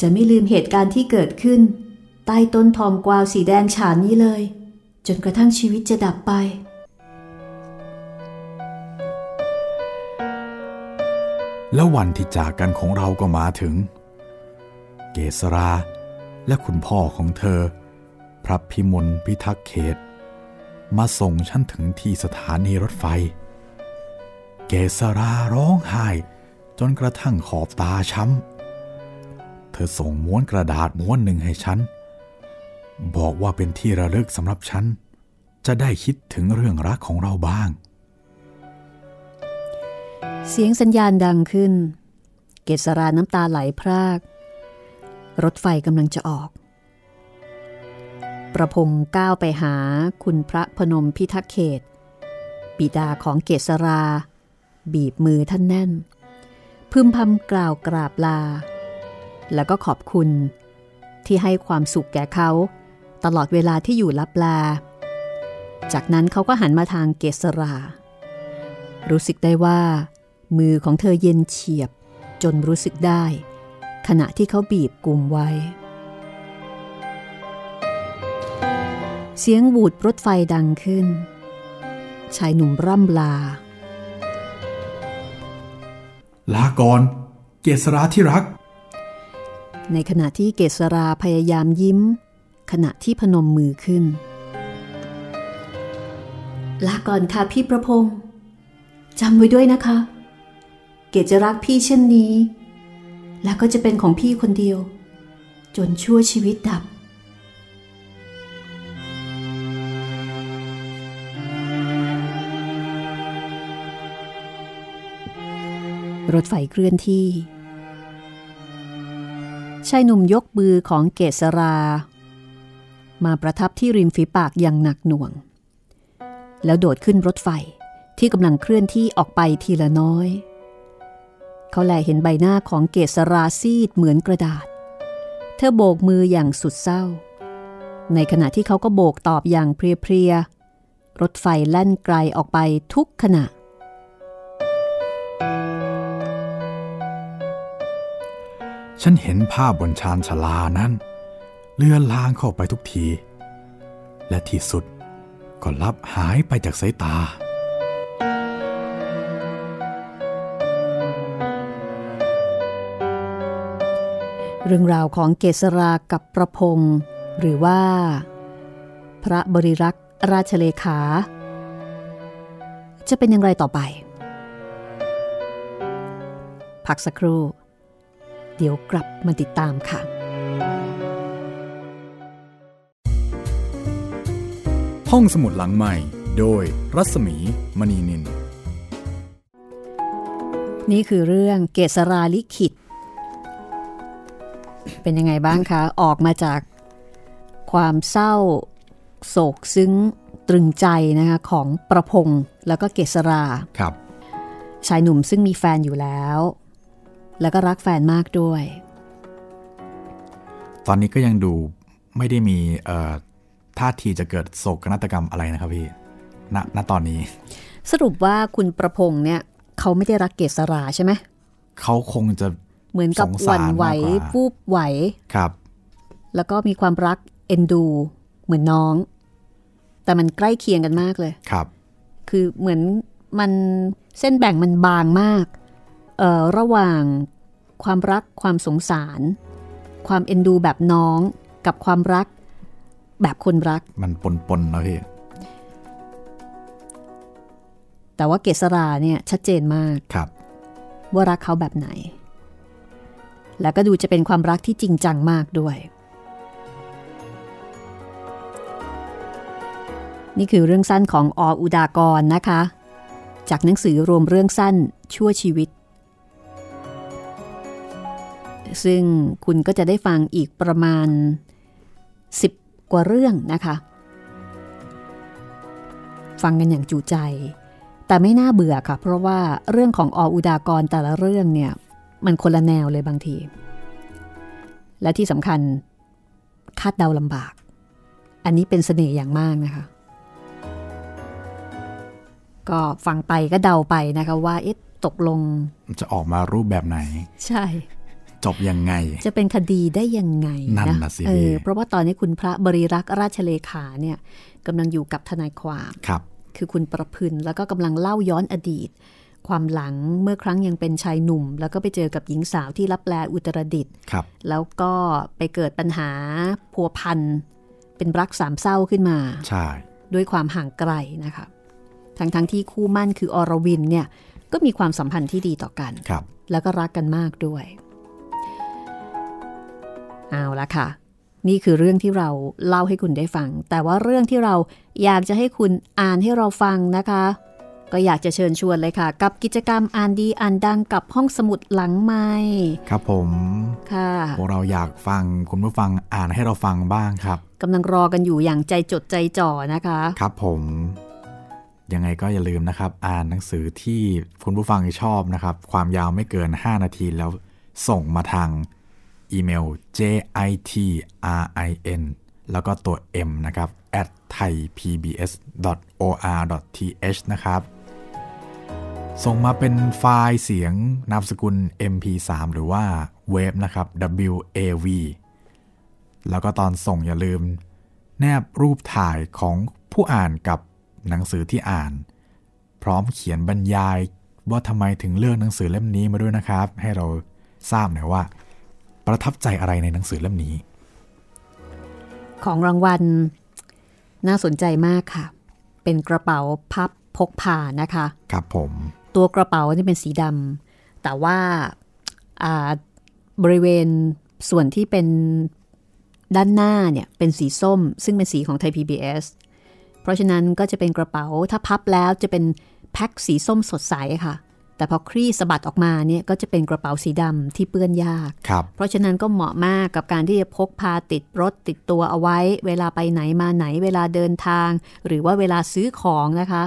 [SPEAKER 2] จะไม่ลืมเหตุการณ์ที่เกิดขึ้น ใต้ต้นทองกวาวสีแดงฉานนี้เลย จนกระทั่งชีวิตจะดับไป
[SPEAKER 1] แล้ววันที่จากกันของเราก็มาถึง เกษราและคุณพ่อของเธอ พระพิมลพิทักษ์เขต มาส่งฉันถึงที่สถานีรถไฟ เกษราร้องไห้ จนกระทั่งขอบตาช้ำ เธอส่งม้วนกระดาษม้วนหนึ่งให้ฉัน บอกว่าเป็นที่ระลึกสำหรับฉัน จะได้คิดถึงเรื่องรักของเราบ้าง
[SPEAKER 2] เสียงสัญญาณดังขึ้น เกษราน้ำตาไหลพราก รถไฟกำลังจะออก ประพงก้าวไปหาคุณพระพนมพิทักษ์เขต บิดาของเกษรา บีบมือท่านแน่น พึมพำกล่าวกราบลา แล้วก็ขอบคุณ ที่ให้ความสุขแก่เขา ตลอดเวลาที่อยู่ลับลา จากนั้นเขาก็หันมาทางเกษรา รู้สึกได้ว่า มือของเธอเย็นเฉียบจนรู้สึกได้ ขณะที่เขาบีบกลุ่มไว้ เสียงบูดรถไฟดังขึ้นชายหนุ่มร่ำลา
[SPEAKER 1] ลาก่อนเกษราที่รัก
[SPEAKER 2] ในขณะที่เกษราพยายามยิ้ม ขณะที่พนมมือขึ้น ลาก่อนค่ะพี่ประพงศ์จำไว้ด้วยนะคะ เกศจะรักพี่เช่นนี้ แล้วก็จะเป็นของพี่คนเดียว จนชั่วชีวิตดับ รถไฟเคลื่อนที่ ชายหนุ่มยกมือของเกษรา มาประทับที่ริมฝีปากอย่างหนักหน่วง แล้วโดดขึ้นรถไฟที่กำลังเคลื่อนที่ออกไปทีละน้อย เขาแลเห็นใบหน้าของเกษราซีดเหมือนกระดาษ เธอโบกมืออย่างสุดเศร้า ในขณะที่เขาก็โบกตอบอย่างเพลียๆรถไฟแล่นไกลออกไปทุกขณะ
[SPEAKER 1] ฉันเห็นภาพบนชานชลานั้นเลือนลางเข้าไปทุกที และที่สุดก็ลับหายไปจากสายตา
[SPEAKER 2] เรื่องราวของเกษรากับประพงศ์หรือว่า พระบริรักษ์ราชเลขา จะเป็นอย่างไรต่อไป พักสักครู่ เดี๋ยวกลับมาติดตามค่ะ
[SPEAKER 1] ห้องสมุดหลังใหม่ โดยรัศมีมณีนิน
[SPEAKER 2] นี่คือเรื่องเกษราลิขิต เป็นยังไงบ้างคะ ออกมาจากความเศร้าโศกซึ้งตรึงใจนะคะของประพงศ์แล้วก็เกษรา
[SPEAKER 1] ครับ
[SPEAKER 2] ชายหนุ่มซึ่งมีแฟนอยู่แล้ว แล้วก็รักแฟนมากด้วย
[SPEAKER 1] ตอนนี้ก็ยังดูไม่ได้มีเอ่อท่าทีจะเกิดโศกนาฏกรรมอะไรนะครับพี่ณณตอนนี้
[SPEAKER 2] สรุปว่าคุณประพงศ์เนี่ย เขาไม่ได้รักเกษราใช่ไหม
[SPEAKER 1] เขาคงจะ
[SPEAKER 2] เหมือนกับ
[SPEAKER 1] สง
[SPEAKER 2] หวั่
[SPEAKER 1] สาน
[SPEAKER 2] ไหว
[SPEAKER 1] มากกว่า
[SPEAKER 2] วูบไหว
[SPEAKER 1] ครับ
[SPEAKER 2] แล้วก็มีความรักเอ็นดู เหมือนน้อง แต่มันใกล้เคียงกันมากเลย
[SPEAKER 1] ครับ
[SPEAKER 2] คือเหมือนมันเส้นแบ่งมันบางมาก เอ่อ ระหว่าง ความรักความสงสาร ความเอ็นดูแบบน้องกับความรัก แบบคนรัก
[SPEAKER 1] มันปนปนๆนะพี่
[SPEAKER 2] แต่ว่าเกษราเนี่ยชัดเจนมาก
[SPEAKER 1] ครับ
[SPEAKER 2] ว่ารักเขาแบบไหน แล้วก็ดูจะเป็นความรักที่จริงจังมากด้วย นี่คือเรื่องสั้นของออุดากรนะคะ จากหนังสือรวมเรื่องสั้นชั่วชีวิต ซึ่งคุณก็จะได้ฟังอีกประมาณ 10 กว่าเรื่องนะคะ ฟังกันอย่างจูใจ แต่ไม่น่าเบื่อค่ะ เพราะว่าเรื่องของออุดากรแต่ละเรื่องเนี่ย มันคนละแนวเลยบางที และที่สำคัญคาดเดาลำบาก อันนี้เป็นเสน่ห์อย่างมากนะคะ ก็ฟังไปก็เดาไปนะคะว่าเอ๊ะตกลง
[SPEAKER 1] จะออกมารูปแบบไหน
[SPEAKER 2] ใช่
[SPEAKER 1] จบยังไง
[SPEAKER 2] จะเป็นคดีได้ยังไง
[SPEAKER 1] นั่นน่ะสิ
[SPEAKER 2] เอ
[SPEAKER 1] พี่
[SPEAKER 2] อเพราะว่าตอนนี้คุณพระบริรักษ์ราชเลขาเนี่ยกำลังอยู่กับทนายความ
[SPEAKER 1] ครับ
[SPEAKER 2] คือคุณประพึนแล้วก็กำลังเล่าย้อนอดีต ความหลังเมื่อครั้งยังเป็นชายหนุ่ม แล้วก็ไปเจอกับหญิงสาวที่รับแลอุตรดิตถ์
[SPEAKER 1] ครับ
[SPEAKER 2] แล้วก็ไปเกิดปัญหาพัวพันเป็นรักสามเศร้าขึ้นมา
[SPEAKER 1] ใช่
[SPEAKER 2] ด้วยความห่างไกลนะคะทั้งทั้งๆที่คู่มั่นคืออรวินเนี่ยก็มีความสัมพันธ์ที่ดีต่อกัน
[SPEAKER 1] ครับ
[SPEAKER 2] แล้วก็รักกันมากด้วย เอาละค่ะ นี่คือเรื่องที่เราเล่าให้คุณได้ฟัง แต่ว่าเรื่องที่เราอยากจะให้คุณอ่านให้เราฟังนะคะ ก็อยากจะเชิญชวนเลยค่ะ กับกิจกรรมอ่านดีอ่านดังกับห้องสมุดหลังไม้
[SPEAKER 1] ครับผม
[SPEAKER 2] ค่ะ
[SPEAKER 1] พวกเราอยากฟังคุณผู้ฟังอ่านให้เราฟังบ้างครับ
[SPEAKER 2] กำลังรอกันอยู่อย่างใจจดใจจ่อนะคะ
[SPEAKER 1] ครับผมยังไงก็อย่าลืมนะครับ อ่านหนังสือที่คุณผู้ฟังชอบนะครับ ความยาวไม่เกิน 5 นาทีแล้วส่งมาทาง อีเมล jitrin แล้วก็ตัว m นะครับ at thaipbs.or.th นะครับ ส่งมาเป็นไฟล์เสียงนามสกุล mp3 หรือว่าเวฟนะครับ wav แล้วก็ตอนส่งอย่าลืม แนบรูปถ่ายของผู้อ่านกับหนังสือที่อ่าน พร้อมเขียนบรรยายว่าทำไมถึงเลือกหนังสือเล่มนี้มาด้วยนะครับ ให้เราทราบหน่อยว่า ประทับใจอะไรในหนังสือเล่มนี้
[SPEAKER 2] ของรางวัล น่าสนใจมากค่ะ เป็นกระเป๋าพับพกพานะคะ
[SPEAKER 1] ครับผม
[SPEAKER 2] ตัวกระเป๋านี่เป็นสีดำแต่ว่าอ่าบริเวณส่วนที่เป็นด้านหน้าเนี่ยเป็นสีส้ม ซึ่งเป็นสีของไทย PBS เพราะฉะนั้นก็จะเป็นกระเป๋าถ้าพับแล้วจะเป็นแพ็คสีส้มสดใสค่ะ แต่พอคลี่สะบัดออกมาเนี่ยก็จะเป็นกระเป๋าสีดำที่เปื้อนยาก
[SPEAKER 1] ครับ
[SPEAKER 2] เพราะฉะนั้นก็เหมาะมากกับการที่จะพกพาติดรถติดตัวเอาไว้ เวลาไปไหนมาไหนเวลาเดินทาง หรือว่าเวลาซื้อของนะคะ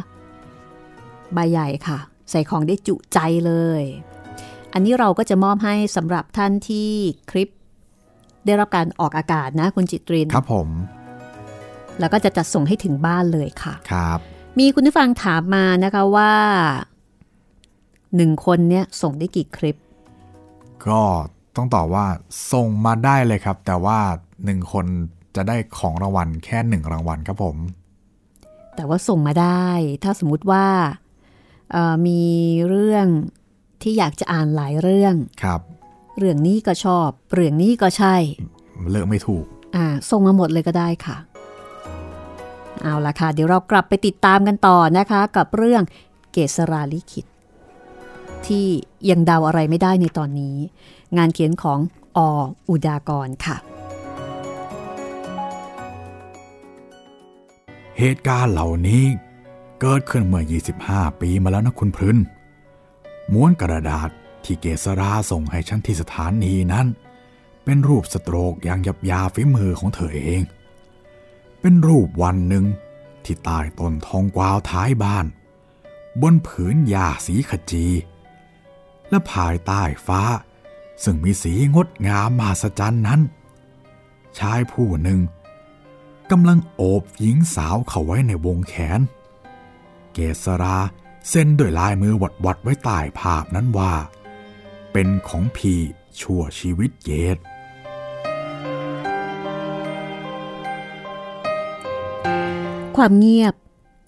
[SPEAKER 2] ใบใหญ่ค่ะ ใส่ของได้จุใจเลย อันนี้เราก็จะมอบให้สำหรับท่านที่คลิป ได้รับการออกอากาศนะคุณจิตริน
[SPEAKER 1] ครับผม
[SPEAKER 2] แล้วก็จะจัดส่งให้ถึงบ้านเลยค่ะ
[SPEAKER 1] ครับ
[SPEAKER 2] มีคุณผู้ฟังถามมานะคะว่า หนึ่งคนเนี่ยส่งได้กี่คลิป
[SPEAKER 1] ก็ต้องตอบว่าส่งมาได้เลยครับ แต่ว่าหนึ่งคนจะได้ของรางวัลแค่หนึ่งรางวัลครับผม
[SPEAKER 2] แต่ว่าส่งมาได้ ถ้าสมมุติว่าเอ่อมีเรื่องที่อยากจะอ่านหลายเรื่อง
[SPEAKER 1] ครับ
[SPEAKER 2] เรื่องนี้ก็ชอบ เรื่องนี้ก็ใช่
[SPEAKER 1] เลือกไม่ถูก
[SPEAKER 2] อ่าส่งมาหมดเลยก็ได้ค่ะ เอาละค่ะ เดี๋ยวเรากลับไปติดตามกันต่อนะคะ กับเรื่องเกษราลิขิต ที่ยังเดาอะไรไม่ได้ในตอนนี้ งานเขียนของออุดากรค่ะ
[SPEAKER 1] เหตุการณ์เหล่านี้เกิดขึ้นเมื่อ 25 ปีมาแล้วนะคุณพรึนม้วนกระดาษที่เกษราส่งให้ฉันที่สถานีนั้น เป็นรูปสโตรกอย่างหยับยาฝีมือของเธอเอง เป็นรูปวันหนึ่งที่ใต้ต้นทองกวาวท้ายบ้าน บนผืนหญ้าสีขจี และภายใต้ฟ้า ซึ่งมีสีงดงามมหัศจรรย์นั้น ชายผู้หนึ่งกำลังโอบหญิงสาวเขาไว้ในวงแขน เกษราเส้นด้วยลายมือวัดวัดไว้ใต้ภาพนั้นว่า เป็นของพี่ชั่วชีวิตเยด
[SPEAKER 2] ความเงียบ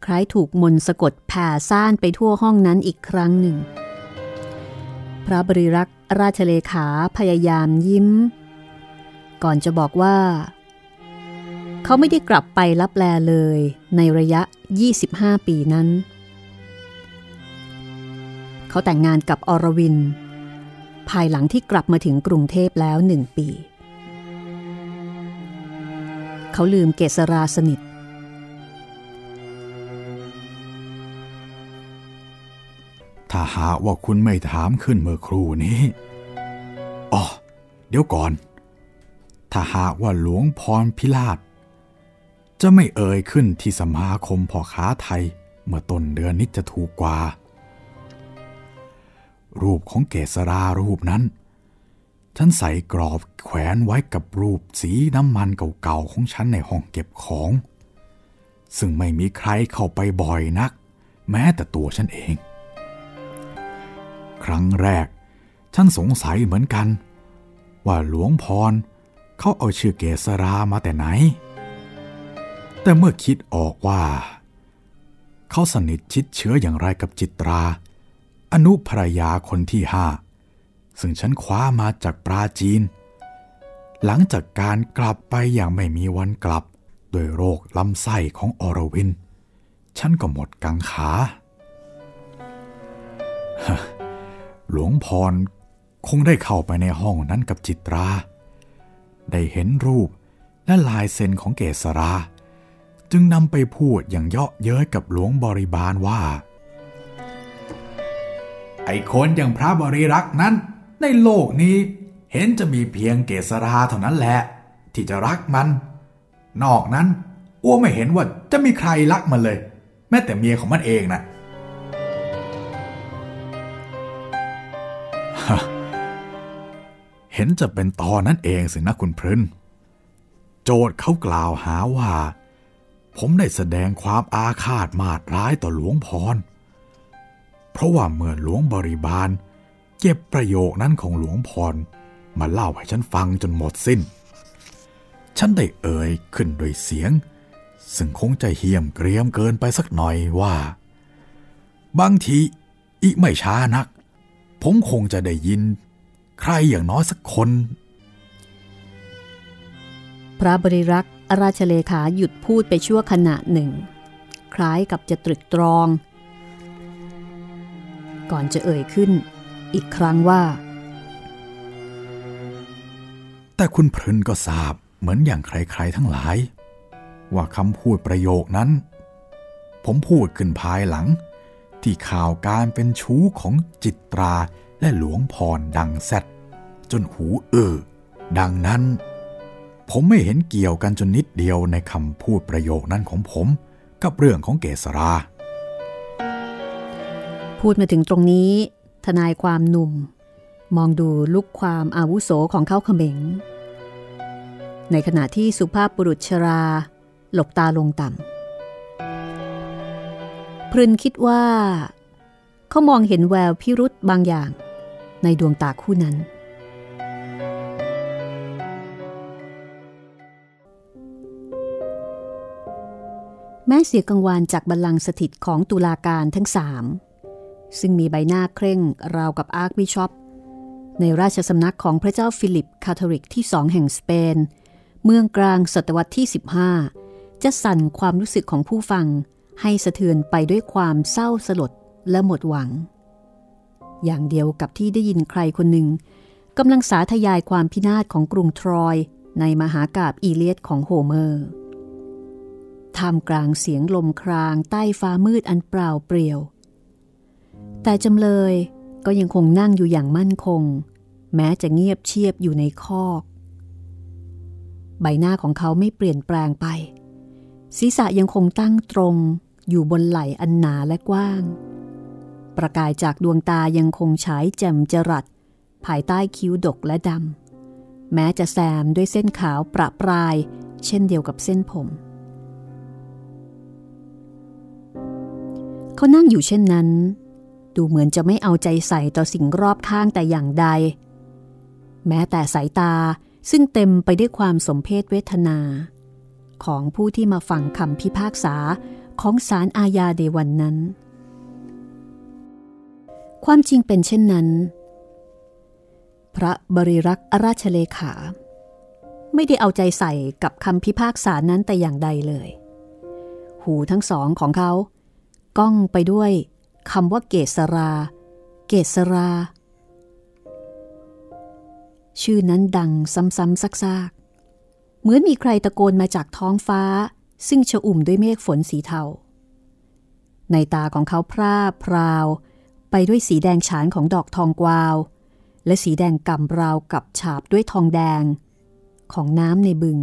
[SPEAKER 2] คล้ายถูกมนต์สะกดแผ่ซ่านไปทั่วห้องนั้นอีกครั้งหนึ่ง พระบริรักษ์ราชเลขาพยายามยิ้ม ก่อนจะบอกว่า เขาไม่ได้กลับไปรับแลเลยในระยะ 25 ปีนั้น เขาแต่งงานกับอรวิน ภายหลังที่กลับมาถึงกรุงเทพแล้วหนึ่งปี เขาลืมเกษราสนิท
[SPEAKER 1] ถ้าหากว่าคุณไม่ถามขึ้นเมื่อครู่นี้อ๋อเดี๋ยวก่อน ถ้าหากว่าหลวงพรพิราชจะไม่เอ่ยขึ้นที่สมาคมพ่อค้าไทย เมื่อต้นเดือนนี้จะถูกกว่า รูปของเกษรารูปนั้น ฉันใส่กรอบแขวนไว้กับรูปสีน้ำมันเก่าๆของฉันในห้องเก็บของ ซึ่งไม่มีใครเข้าไปบ่อยนัก แม้แต่ตัวฉันเอง ครั้งแรก ฉันสงสัยเหมือนกัน ว่าหลวงพรเขาเอาชื่อเกษรามาแต่ไหน แต่เมื่อคิดออกว่า เขาสนิทชิดเชื้ออย่างไรกับจิตรา อนุภรยาคนที่ห้าซึ่งฉันคว้ามาจากปราจีน หลังจากการกลับไปอย่างไม่มีวันกลับโดยโรคลำไส้ของอรวิน ฉันก็หมดกังขา หลวงพรคงได้เข้าไปในห้องนั้นกับจิตรา ได้เห็นรูปและลายเซ็นของเกษรา จึงนำไปพูดอย่างเยาะเย้ยกับหลวงบริบาลว่า ไอ้คนอย่างพระบริรักษ์นั้น ในโลกนี้เห็นจะมีเพียงเกษราเท่านั้นแหละ ที่จะรักมัน นอกนั้นอ้วไม่เห็นว่าจะมีใครรักมันเลย แม้แต่เมียของมันเองนะ่ะ เห็นจะเป็นตอนนั้นเองสินะคุณพรินโจทย์เขากล่าวหาว่า ผมได้แสดงความอาฆาตมาดร้ายต่อหลวงพร เพราะว่าเมื่อหลวงบริบาล เก็บประโยคนั้นของหลวงพร มาเล่าให้ฉันฟังจนหมดสิ้น ฉันได้เอ่ยขึ้นโดยเสียง ซึ่งคงจะเหี่ยมเกรียมเกินไปสักหน่อยว่า บางทีอีกไม่ช้านัก ผมคงจะได้ยิน ใครอย่างน้อยสักคน
[SPEAKER 2] พระบริรักษ์ราชเลขาหยุดพูดไปชั่วขณะหนึ่ง คล้ายกับจะตรึกตรอง ก่อนจะเอ่ยขึ้น อีกครั้งว่า
[SPEAKER 1] แต่คุณพรินก็ทราบเหมือนอย่างใครๆทั้งหลาย ว่าคำพูดประโยคนั้น ผมพูดขึ้นภายหลัง ที่ข่าวการเป็นชู้ของจิตรา และหลวงพรดังแซดจนหูเออดังนั้น ผมไม่เห็นเกี่ยวกันจนนิดเดียวในคำพูดประโยคนั้นของผมกับเรื่องของเกษรา
[SPEAKER 2] พูดมาถึงตรงนี้ ทนายความหนุ่ม มองดูลูกความอาวุโสของเขาเขม็ง ในขณะที่สุภาพบุรุษชรา หลบตาลงต่ำพรินคิดว่า เขามองเห็นแววพิรุษบางอย่าง ในดวงตาคู่นั้น แม้เสียงกังวานจากบัลลังก์สถิตของตุลาการทั้งสามซึ่งมีใบหน้าเคร่งราวกับอาร์คบิชอปในราชสำนักของพระเจ้าฟิลิปคาทอลิกที่สองแห่งสเปน เมื่อกลางศตวรรษที่ 15 จะสั่นความรู้สึกของผู้ฟังให้สะเทือนไปด้วยความเศร้าสลดและหมดหวัง อย่างเดียวกับที่ได้ยินใครคนหนึ่งกำลังสาธยายความพินาศของกรุงทรอยในมหากาบอีเลียดของโฮเมอร์ท่ามกลางเสียงลมครางใต้ฟ้ามืดอันเปล่าเปลี่ยว แต่จำเลยก็ยังคงนั่งอยู่อย่างมั่นคง แม้จะเงียบเชียบอยู่ในคอก ใบหน้าของเขาไม่เปลี่ยนแปลงไป ศีรษะยังคงตั้งตรงอยู่บนไหล่อันหนาและกว้าง ประกายจากดวงตายังคงฉายแจ่มจรัส ภายใต้คิ้วดกและดำ แม้จะแซมด้วยเส้นขาวประปราย เช่นเดียวกับเส้นผม เขานั่งอยู่เช่นนั้น ดูเหมือนจะไม่เอาใจใส่ต่อสิ่งรอบข้างแต่อย่างใด แม้แต่สายตาซึ่งเต็มไปด้วยความสมเพศเวทนา ของผู้ที่มาฟังคำพิพากษาของศาลอาญาในวันนั้น ความจริงเป็นเช่นนั้น พระบริรักษ์ราชเลขา ไม่ได้เอาใจใส่กับคำพิพากษานั้นแต่อย่างใดเลย หูทั้งสองของเขาก้องไปด้วยคำว่าเกษรา เกษรา ชื่อนั้นดังซ้ำๆซักๆ เหมือนมีใครตะโกนมาจากท้องฟ้า ซึ่งชอุ่มด้วยเมฆฝนสีเทา ในตาของเขาพร่าพราว ไปด้วยสีแดงฉานของดอกทองกวาว และสีแดงกำราวกับฉาบด้วยทองแดง ของน้ำในบึง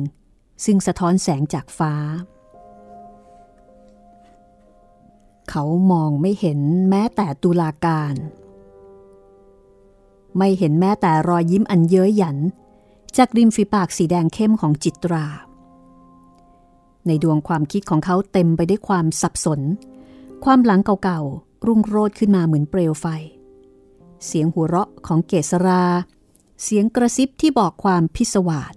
[SPEAKER 2] ซึ่งสะท้อนแสงจากฟ้า เขามองไม่เห็นแม้แต่ตุลาการ ไม่เห็นแม้แต่รอยยิ้มอันเย้ยหยัน จากริมฝีปากสีแดงเข้มของจิตรา ในดวงความคิดของเขาเต็มไปด้วยความสับสน ความหลังเก่าๆ รุ่งโรดขึ้นมาเหมือนเปลวไฟ เสียงหัวเราะของเกษรา เสียงกระซิบที่บอกความพิศวาส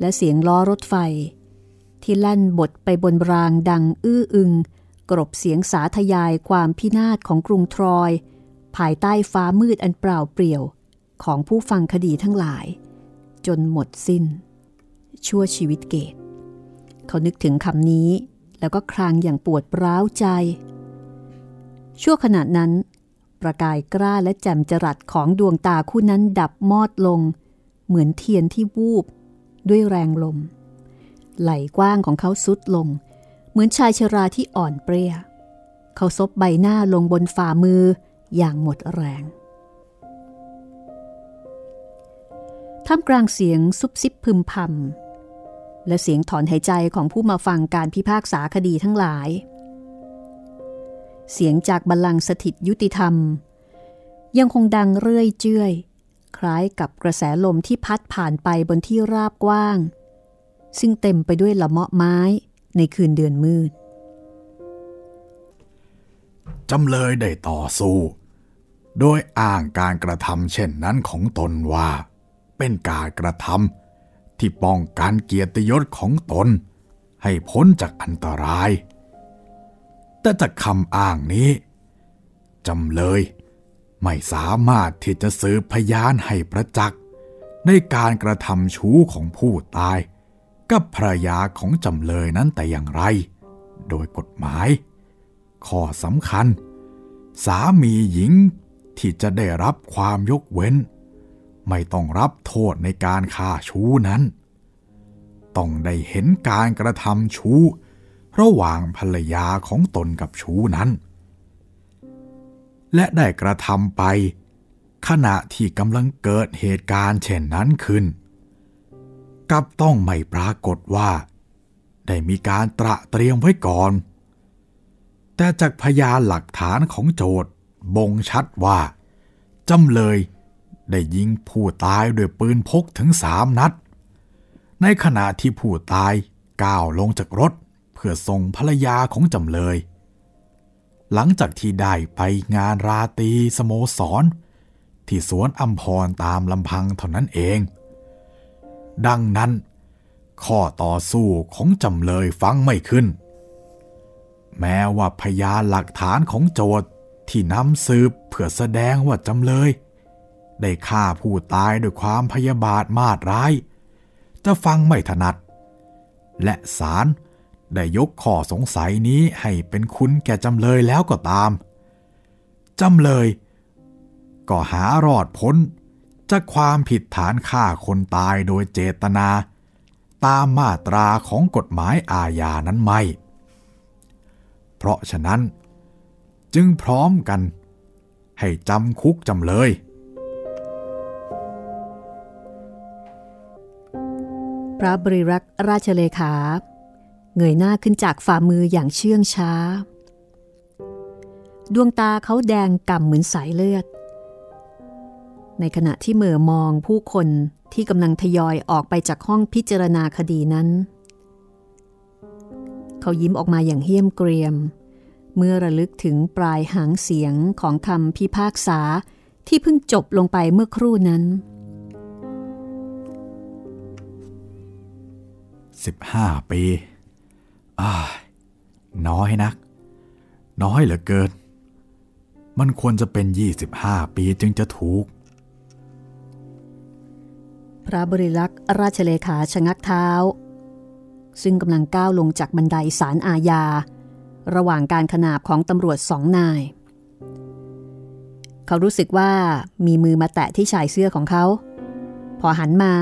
[SPEAKER 2] และเสียงล้อรถไฟ ที่แล่นบดไปบนรางดังอื้ออึง กรบเสียงสาธยายความพินาศของกรุงทรอย ภายใต้ฟ้ามืดอันเปล่าเปลี่ยวของผู้ฟังคดีทั้งหลาย จนหมดสิ้น ชั่วชีวิตเกต เขานึกถึงคำนี้แล้วก็ครางอย่างปวดร้าวใจ ชั่วขณะนั้น ประกายกล้าและแจ่มจรัสของดวงตาคู่นั้นดับมอดลง เหมือนเทียนที่วูบ ด้วยแรงลม ไหลกว้างของเขาสุดลง เหมือนชายชราที่อ่อนเปรี้ย เขาซบใบหน้าลงบนฝ่ามืออย่างหมดแรงท่ามกลางเสียงซุบซิบพึมพำและเสียงถอนหายใจของผู้มาฟังการพิพากษาคดีทั้งหลาย เสียงจากบัลลังก์สถิตยุติธรรม ยังคงดังเรื่อยเจื้อย คล้ายกับกระแสลมที่พัดผ่านไปบนที่ราบกว้าง ซึ่งเต็มไปด้วยละเมาะไม้ในคืนเดือนมืด
[SPEAKER 1] จำเลยได้ต่อสู้ โดยอ้างการกระทำเช่นนั้นของตนว่า เป็นการกระทำที่ป้องกันเกียรติยศของตน ให้พ้นจากอันตราย แต่จากคำอ้างนี้จำเลยไม่สามารถที่จะสืบพยานให้ประจักษ์ ในการกระทำชู้ของผู้ตาย กับภรรยาของจำเลยนั้นแต่อย่างไร โดยกฎหมาย ข้อสำคัญ สามีหญิงที่จะได้รับความยกเว้น ไม่ต้องรับโทษในการฆ่าชู้นั้น ต้องได้เห็นการกระทำชู้ ระหว่างภรรยาของตนกับชู้นั้น และได้กระทำไป ขณะที่กำลังเกิดเหตุการณ์เช่นนั้นขึ้น กับต้องไม่ปรากฏว่า ได้มีการตระเตรียมไว้ก่อน แต่จากพยานหลักฐานของโจทย์บ่งชัดว่าจำเลยได้ยิงผู้ตายด้วยปืนพกถึงสามนัด ในขณะที่ผู้ตายก้าวลงจากรถ พื่อส่งภรรยาของจำเลย หลังจากที่ได้ไปงานราตรีสโมสร ที่สวนอัมพรตามลำพังเท่านั้นเอง ดังนั้น ข้อต่อสู้ของจำเลยฟังไม่ขึ้น แม้ว่าพยานหลักฐานของโจทย์ที่นำสืบเพื่อแสดงว่าจำเลยได้ฆ่าผู้ตายด้วยความพยาบาทมาดร้าย จะฟังไม่ถนัด และศาล ได้ยกข้อสงสัยนี้ให้เป็นคุณแก่จำเลยแล้วก็ตาม จำเลย ก็หารอดพ้นจากความผิดฐานฆ่าคนตายโดยเจตนา ตามมาตราของกฎหมายอาญานั้นไม่ เพราะฉะนั้น จึงพร้อมกัน ให้จำคุกจำเลย
[SPEAKER 2] พระบริรักษ์ราชเลขา เงยหน้าขึ้นจากฝ่ามืออย่างเชื่องช้า ดวงตาเขาแดงก่ำเหมือนสายเลือด ในขณะที่เหม่อมองผู้คนที่กำลังทยอยออกไปจากห้องพิจารณาคดีนั้น เขายิ้มออกมาอย่างเฮี้ยมเกรียม เมื่อระลึกถึงปลายหางเสียงของคำพิพากษาที่เพิ่งจบลงไปเมื่อครู่นั้น
[SPEAKER 1] 15 ปี น้อยนัก น้อยเหลือเกิน มันควรจะเป็น 25 ปีจึงจะถูก
[SPEAKER 2] พระบริลักษ์ราชเลขาชะงักเท้า ซึ่งกำลังก้าวลงจากบันไดศาลอาญา ระหว่างการขนาบของตำรวจสองนาย เขารู้สึกว่ามีมือมาแตะที่ชายเสื้อของเขา พอหันมา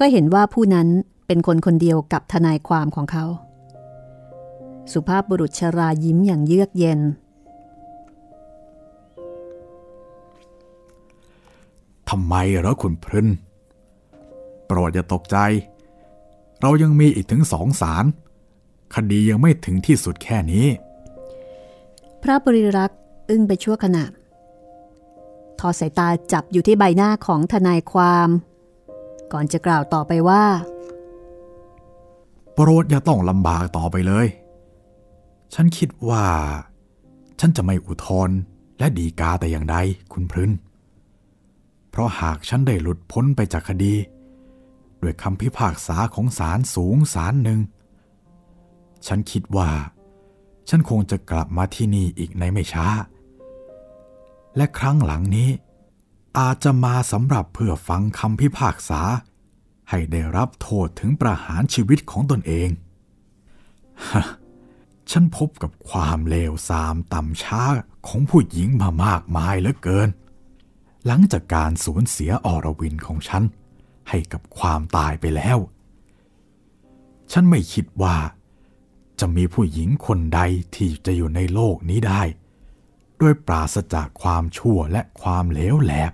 [SPEAKER 2] ก็เห็นว่าผู้นั้นเป็นคนคนเดียวกับทนายความของเขา สุภาพบุรุษชรายิ้มอย่างเยือกเย็น
[SPEAKER 1] ทำไมเหรอคุณพรึนโปรดอย่าตกใจ เรายังมีอีกถึงสองสารคดียังไม่ถึงที่สุดแค่นี้
[SPEAKER 2] พระบริรักษ์อึ้งไปชั่วขณะ ทอสายตาจับอยู่ที่ใบหน้าของทนายความ ก่อนจะกล่าวต่อไปว่า
[SPEAKER 1] โปรดอย่าต้องลำบากต่อไปเลย ฉันคิดว่า ฉันจะไม่อุทธรและดีกาแต่อย่างใดคุณพรึนเพราะหากฉันได้หลุดพ้นไปจากคดี ด้วยคำพิพากษาของศาลสูงศาลหนึ่ง ฉันคิดว่า ฉันคงจะกลับมาที่นี่อีกในไม่ช้า และครั้งหลังนี้ อาจจะมาสำหรับเพื่อฟังคำพิพากษา ให้ได้รับโทษถึงประหารชีวิตของตนเองฮ ฉันพบกับความเลวทรามต่ำช้าของผู้หญิงมามากมายเหลือเกิน หลังจากการสูญเสียอรวินของฉัน ให้กับความตายไปแล้ว ฉันไม่คิดว่า จะมีผู้หญิงคนใดที่จะอยู่ในโลกนี้ได้โดยปราศจากความชั่วและความเลวแหลก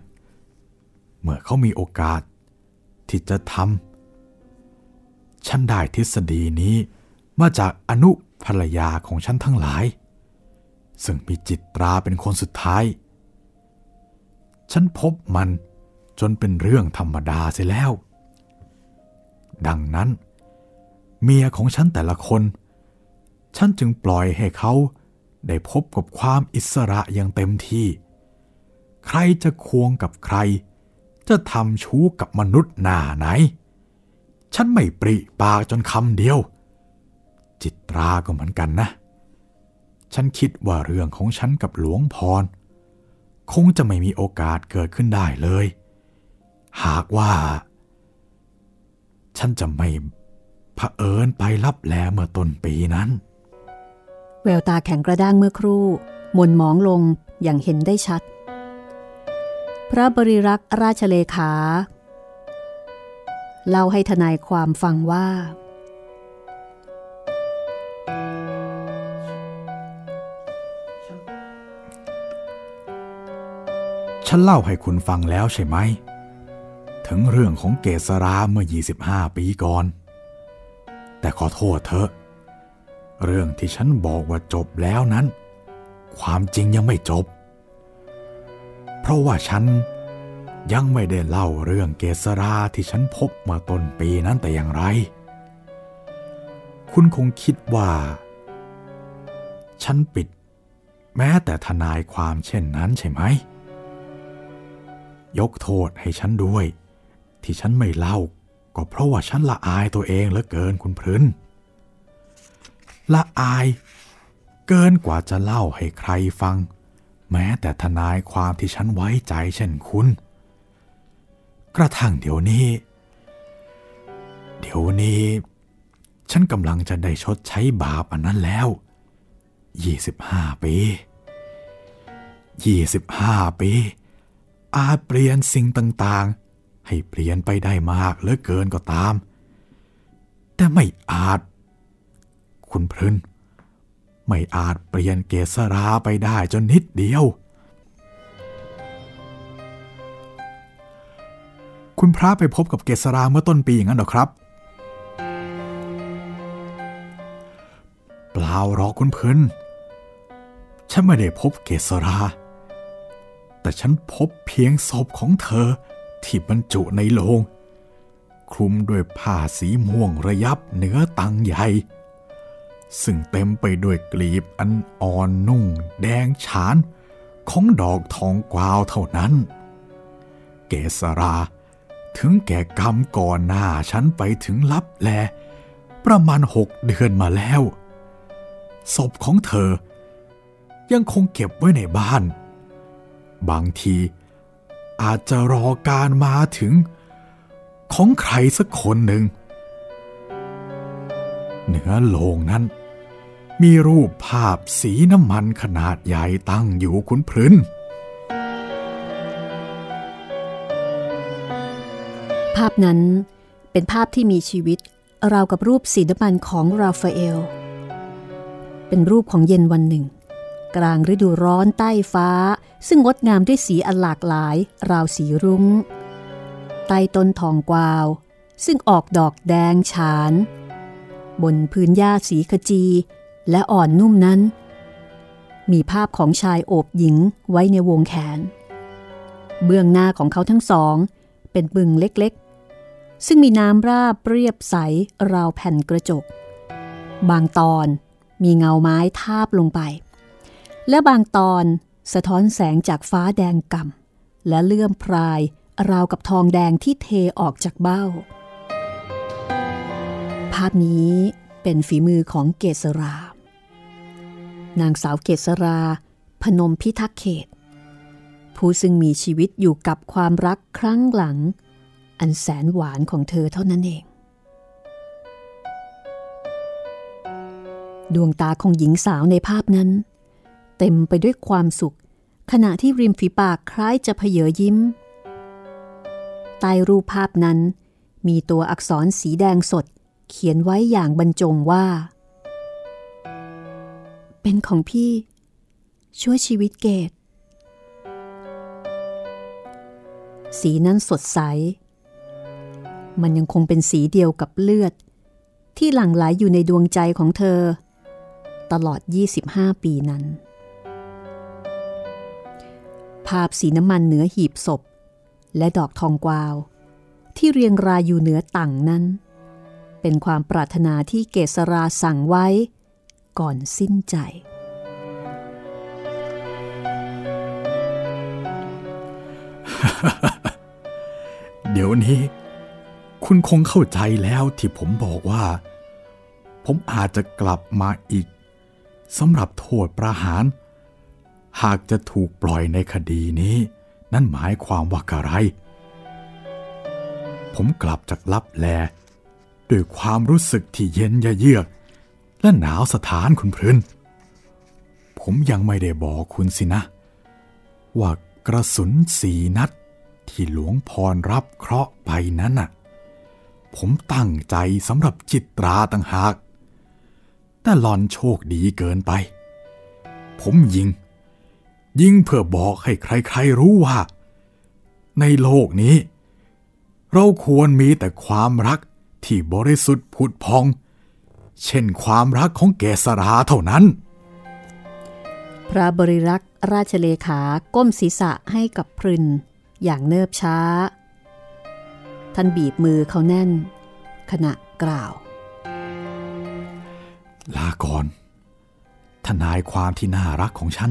[SPEAKER 1] เมื่อเขามีโอกาส ที่จะทำฉันได้ทฤษฎีนี้มาจากอนุ ภรรยาของฉันทั้งหลาย ซึ่งมีจิตตราเป็นคนสุดท้าย ฉันพบมันจนเป็นเรื่องธรรมดาเสียแล้ว ดังนั้น เมียของฉันแต่ละคน ฉันจึงปล่อยให้เขาได้พบกับความอิสระอย่างเต็มที่ ใครจะควงกับใคร จะทำชู้กับมนุษย์หน้าไหน ฉันไม่ปริปากจนคำเดียว จิตราก็เหมือนกันนะ ฉันคิดว่าเรื่องของฉันกับหลวงพร คงจะไม่มีโอกาสเกิดขึ้นได้เลย หากว่า ฉันจะไม่เผอิญไปรับแลเมื่อต้นปีนั้น
[SPEAKER 2] แววตาแข็งกระด้างเมื่อครู่มนมองลงอย่างเห็นได้ชัด พระบริรักษ์ราชเลขา เล่าให้ทนายความฟังว่า
[SPEAKER 1] ฉันเล่าให้คุณฟังแล้วใช่ไหม ถึงเรื่องของเกษราเมื่อ 25 ปีก่อน แต่ขอโทษเถอะ เรื่องที่ฉันบอกว่าจบแล้วนั้น ความจริงยังไม่จบ เพราะว่าฉันยังไม่ได้เล่าเรื่องเกษราที่ฉันพบมาต้นปีนั้นแต่อย่างไร คุณคงคิดว่า ฉันปิด แม้แต่ทนายความเช่นนั้นใช่ไหม ยกโทษให้ฉันด้วย ที่ฉันไม่เล่า ก็เพราะว่าฉันละอายตัวเองเหลือเกินคุณพรึนละอายเกินกว่าจะเล่าให้ใครฟัง แม้แต่ทนายความที่ฉันไว้ใจเช่นคุณ กระทั่งเดี๋ยวนี้ เดี๋ยวนี้ ฉันกำลังจะได้ชดใช้บาปอันนั้นแล้ว 25 ปี 25 ปี อาจเปลี่ยนสิ่งต่างๆ ให้เปลี่ยนไปได้มากเหลือเกินก็ตาม แต่ไม่อาจ คุณพรึนไม่อาจเปลี่ยนเกษราไปได้จนนิดเดียว คุณพระไปพบกับเกษราเมื่อต้นปีอย่างนั้นหรอครับ เปล่าหรอกคุณพรึนฉันไม่ได้พบเกษรา แต่ฉันพบเพียงศพของเธอที่บรรจุในโลง คลุมด้วยผ้าสีม่วงระยับเนื้อตังใหญ่ ซึ่งเต็มไปด้วยกลีบอันอ่อนนุ่งแดงฉาน ของดอกทองกวาวเท่านั้น เกษราถึงแก่กรรมก่อนหน้าฉันไปถึงลับแล ประมาณหกเดือนมาแล้ว ศพของเธอ ยังคงเก็บไว้ในบ้าน บางที อาจจะรอการมาถึง ของใครสักคนหนึ่ง เหนือโลงนั้น มีรูปภาพสีน้ำมันขนาดใหญ่ตั้งอยู่คุณพรึน
[SPEAKER 2] ภาพนั้นเป็นภาพที่มีชีวิตราวกับรูปสีน้ำมันของราฟาเอล เป็นรูปของเย็นวันหนึ่ง กลางฤดูร้อนใต้ฟ้า ซึ่งงดงามด้วยสีอันหลากหลาย ราวสีรุง้ง ใต้ต้นทองกวาว ซึ่งออกดอกแดงฉาน บนพื้นหญ้าสีขจีและอ่อนนุ่มนั้น มีภาพของชายโอบหญิงไว้ในวงแขน เบื้องหน้าของเขาทั้งสอง เป็นบึงเล็กๆ ซึ่งมีน้ำราบเรียบใสราวแผ่นกระจก บางตอนมีเงาไม้ทาบลงไป และบางตอนสะท้อนแสงจากฟ้าแดงก่ำและเลื่อมพรายราวกับทองแดงที่เทออกจากเบ้า ภาพนี้เป็นฝีมือของเกษรา นางสาวเกษรา พนมพิทักษ์เขต ผู้ซึ่งมีชีวิตอยู่กับความรักครั้งหลัง อันแสนหวานของเธอเท่านั้นเอง ดวงตาของหญิงสาวในภาพนั้น ต็มไปด้วยความสุข ขณะที่ริมฝีปากคล้ายจะเพเยอยิ้ม ใต้รูปภาพนั้น มีตัวอักษรสีแดงสด เขียนไว้อย่างบรรจงว่า เป็นของพี่ ช่วยชีวิตเกต สีนั้นสดใส มันยังคงเป็นสีเดียวกับเลือด ที่หลั่งไหลอยู่ในดวงใจของเธอ ตลอด 25 ปีนั้น ภาพสีน้ำมันเหนือหีบศพ และดอกทองกวาว ที่เรียงรายอยู่เหนือตั่งนั้น เป็นความปรารถนาที่เกษราสั่งไว้ ก่อนสิ้นใจ
[SPEAKER 1] เดี๋ยวนี้ คุณคงเข้าใจแล้วที่ผมบอกว่า ผมอาจจะกลับมาอีกสำหรับโทษประหาร หากจะถูกปล่อยในคดีนี้ นั่นหมายความว่าอะไร ผมกลับจากลับแล ด้วยความรู้สึกที่เย็นยะเยือก และหนาวสถานคุณพรินผมยังไม่ได้บอกคุณสินะ ว่ากระสุนสีนัดที่หลวงพรรับเคราะห์ไปนั้นน่ะ ผมตั้งใจสำหรับจิตราต่างหาก แต่หลอนโชคดีเกินไป ผมยิง ยิงเพื่อบอกให้ใครๆรู้ว่า ในโลกนี้ เราควรมีแต่ความรักที่บริสุทธิ์ผุดพอง เช่นความรักของเกษราเท่านั้น
[SPEAKER 2] พระบริรักษ์ราชเลขาก้มศีรษะให้กับพรินอย่างเนิบช้า ท่านบีบมือเขาแน่น ขณะกล่าว
[SPEAKER 1] ลาก่อนทนายความที่น่ารักของฉัน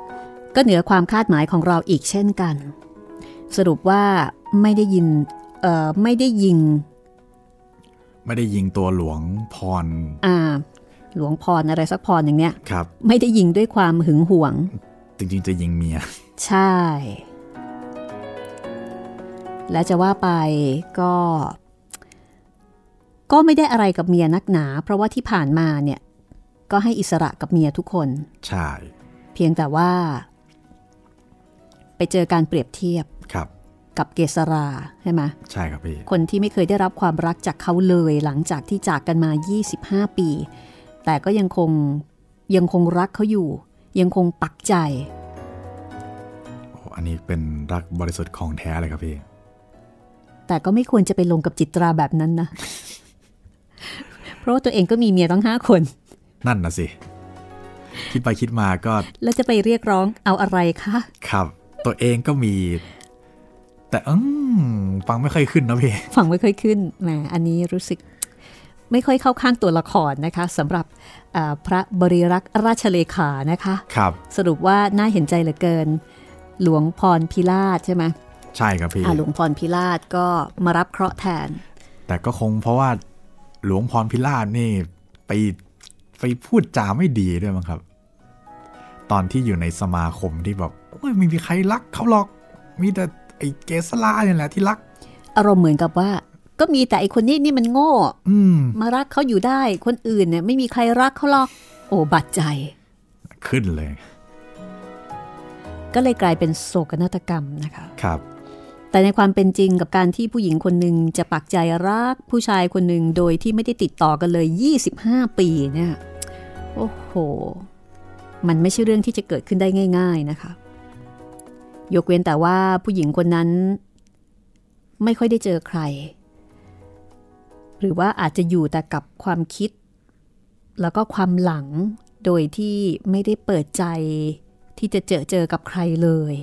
[SPEAKER 2] ก็เหนือความคาดหมายของเราอีกเช่นกัน สรุปว่าไม่ได้ยินเอ่อไม่ได้ยิง
[SPEAKER 1] ไม่ได้ยิงตัวหลวงพร
[SPEAKER 2] อ่า หลวงพรอะไรสักพรอย่างเนี้ย
[SPEAKER 1] ครับ
[SPEAKER 2] ไม่ได้ยิงด้วยความหึงหวง
[SPEAKER 1] จริงๆจะยิงเมีย
[SPEAKER 2] ใช่ และจะว่าไปก็ ก็ไม่ได้อะไรกับเมียนักหนา เพราะว่าที่ผ่านมาเนี่ย ก็ให้อิสระกับเมียทุกคน
[SPEAKER 1] ใช่
[SPEAKER 2] เพียงแต่ว่า ไปเจอการเปรียบเทียบ
[SPEAKER 1] ครับ
[SPEAKER 2] กับเกษราใช่ไหม
[SPEAKER 1] ใช่ครับพี่
[SPEAKER 2] คนที่ไม่เคยได้รับความรักจากเขาเลยหลังจากที่จากกันมา 25 ปี แต่ก็ยังคงยังคงรักเขาอยู่ ยังคงปักใจ
[SPEAKER 1] โอ้อันนี้เป็นรักบริสุทธิ์ของแท้เลยครับพี่
[SPEAKER 2] แต่ก็ไม่ควรจะไปลงกับจิตราแบบนั้นนะ เพราะว่าตัวเองก็มีเมียตั้งห้าคน
[SPEAKER 1] นั่นนะสิ คิดไปคิดมาก็
[SPEAKER 2] แล้วจะไปเรียกร้องเอาอะไรคะ
[SPEAKER 1] ครับ ตัวเองก็มี แต่อืมฟังไม่ค่อยขึ้นนะพี่
[SPEAKER 2] ฟังไม่ค่อยขึ้นแหมอันนี้รู้สึกไม่ค่อยเข้าข้างตัวละครนะคะสำหรับอ่าพระบริรักษ์ราชเลขานะคะ
[SPEAKER 1] ครับ
[SPEAKER 2] สรุปว่าน่าเห็นใจเหลือเกิน หลวงพรพิราชใช่ไหม
[SPEAKER 1] ใช่ครับพี่
[SPEAKER 2] อ่าหลวงพรพิราชก็มารับเคราะห์แทน
[SPEAKER 1] แต่ก็คงเพราะว่าหลวงพรพิราชนี่ไปไปพูดจาไม่ดีด้วยมั้งครับ ตอนที่อยู่ในสมาคมที่แบบ โอ้ยไม่มีใครรักเขาหรอก มีแต่ไอ้เกสลาเนี่ยแหละที่รัก
[SPEAKER 2] อารมณ์เหมือนกับว่า ก็มีแต่ไอคนนี้นี่มันโง่
[SPEAKER 1] อืม
[SPEAKER 2] มารักเขาอยู่ได้ คนอื่นเนี่ยไม่มีใครรักเขาหรอก โอ้บาดใจ
[SPEAKER 1] ขึ้นเลย
[SPEAKER 2] ก็เลยกลายเป็นโศกนาฏกรรมนะคะ
[SPEAKER 1] ครับ
[SPEAKER 2] แต่ในความเป็นจริงกับการที่ผู้หญิงคนหนึ่งจะปักใจรักผู้ชายคนหนึ่งโดยที่ไม่ได้ติดต่อกันเลย 25 ปีเนี่ย โอ้โห มันไม่ใช่เรื่องที่จะเกิดขึ้นได้ง่าย ๆนะคะ ยกเว้นแต่ว่าผู้หญิงคนนั้น ไม่ค่อยได้เจอใคร หรือว่าอาจจะอยู่แต่กับความคิด แล้วก็ความหลังโดยที่ไม่ได้เปิดใจที่จะเจอเจอกับใครเลย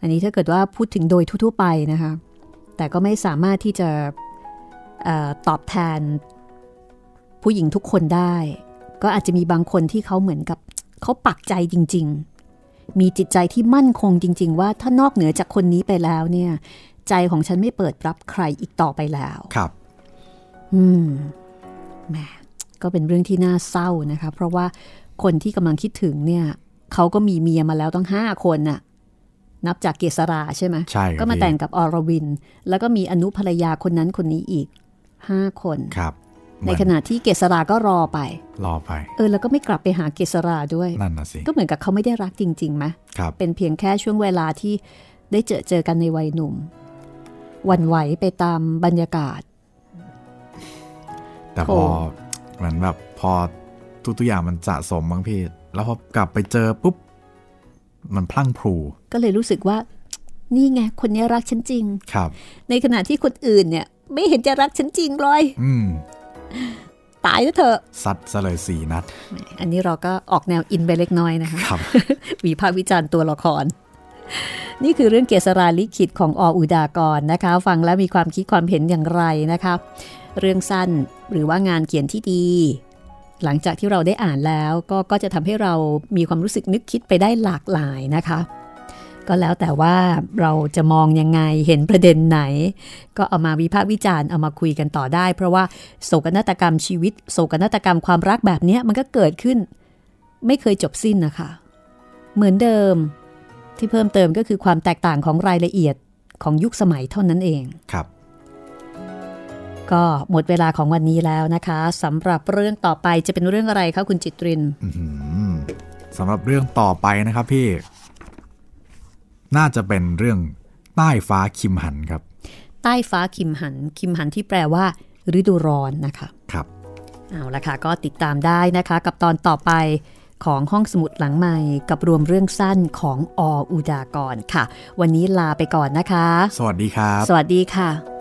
[SPEAKER 2] อันนี้ถ้าเกิดว่าพูดถึงโดยทั่วไปนะคะ แต่ก็ไม่สามารถที่จะออตอบแทน ผู้หญิงทุกคนได้ ก็อาจจะมีบางคนที่เขาเหมือนกับเขาปักใจจริง ๆ มีจิตใจที่มั่นคงจริง ๆ ว่าถ้านอกเหนือจากคนนี้ไปแล้วเนี่ย ใจของฉันไม่เปิดรับใครอีกต่อไปแล้ว
[SPEAKER 1] ครับ
[SPEAKER 2] อืมแหมก็เป็นเรื่องที่น่าเศร้านะคะ เพราะว่าคนที่กำลังคิดถึงเนี่ยเขาก็มีเมียมาแล้วต้องห้าคนน่ะ นับจากเกษราใช่ไหม
[SPEAKER 1] ใช่ครับ
[SPEAKER 2] ก็มา
[SPEAKER 1] พี่
[SPEAKER 2] แต่งกับอรวิน แล้วก็มีอนุภรรยาคนนั้นคนนี้อีกห้าคน
[SPEAKER 1] ครับ
[SPEAKER 2] ในขณะที่เกษราก็รอไป
[SPEAKER 1] รอไป
[SPEAKER 2] เออแล้วก็ไม่กลับไปหาเกษราด้วย
[SPEAKER 1] นั่นน่ะสิ
[SPEAKER 2] ก็เหมือนกับเขาไม่ได้รักจริงๆไหม
[SPEAKER 1] ครับ
[SPEAKER 2] เป็นเพียงแค่ช่วงเวลาที่ได้เจอเจอกันในวัยหนุ่มหวันไหวไปตามบรรยากาศ
[SPEAKER 1] แต่
[SPEAKER 2] โอ้
[SPEAKER 1] พอเหมือนแบบพอทุกๆอย่างมันสะสมบางพี่แล้วพอกลับไปเจอปุ๊บ มันพลั่งพลู
[SPEAKER 2] ก็เลยรู้สึกว่า นี่ไง คนนี้รักฉันจริง
[SPEAKER 1] ครับ
[SPEAKER 2] ในขณะที่คนอื่นเนี่ย ไม่เห็นจะรักฉันจริงเลย
[SPEAKER 1] อืม
[SPEAKER 2] ตายแล้วเถอะ
[SPEAKER 1] ซัดซะเลยสี่นัด
[SPEAKER 2] อันนี้เราก็ออกแนวอินไปเล็กน้อยนะคะ
[SPEAKER 1] ครับ
[SPEAKER 2] วิพากษ์วิจารณ์ตัวละคร นี่คือเรื่องเกษราลิขิตของออุดากรนะคะ ฟังแล้วมีความคิดความเห็นอย่างไรนะคะ เรื่องสั้นหรือว่างานเขียนที่ดี หลังจากที่เราได้อ่านแล้วก็ก็จะทำให้เรามีความรู้สึกนึกคิดไปได้หลากหลายนะคะ ก็แล้วแต่ว่าเราจะมองยังไงเห็นประเด็นไหน ก็เอามาวิพากษ์วิจารณ์เอามาคุยกันต่อได้ เพราะว่าโศกนาฏกรรมชีวิต โศกนาฏกรรมความรักแบบเนี้ยมันก็เกิดขึ้น ไม่เคยจบสิ้นนะคะ เหมือนเดิมที่เพิ่มเติมก็คือความแตกต่างของรายละเอียดของยุคสมัยเท่านั้นเอง
[SPEAKER 1] ครับ
[SPEAKER 2] ก็หมดเวลาของวันนี้แล้วนะคะสำหรับเรื่องต่อไปจะเป็นเรื่องอะไรคะคุณจิตริน
[SPEAKER 1] อื้อหือสำหรับเรื่องต่อไปนะครับพี่ น่าจะเป็นเรื่องใต้ฟ้าคิมหันครับ
[SPEAKER 2] ใต้ฟ้าคิมหัน คิมหันที่แปลว่า ฤดูร้อนนะคะ
[SPEAKER 1] ครับ
[SPEAKER 2] เอาละค่ะก็ติดตามได้นะคะ กับตอนต่อไปของห้องสมุดหลังใหม่กับรวมเรื่องสั้นของออุดากรค่ะ วันนี้ลาไปก่อนนะคะ
[SPEAKER 1] สวัสดีครับ
[SPEAKER 2] สวัสดีค่ะ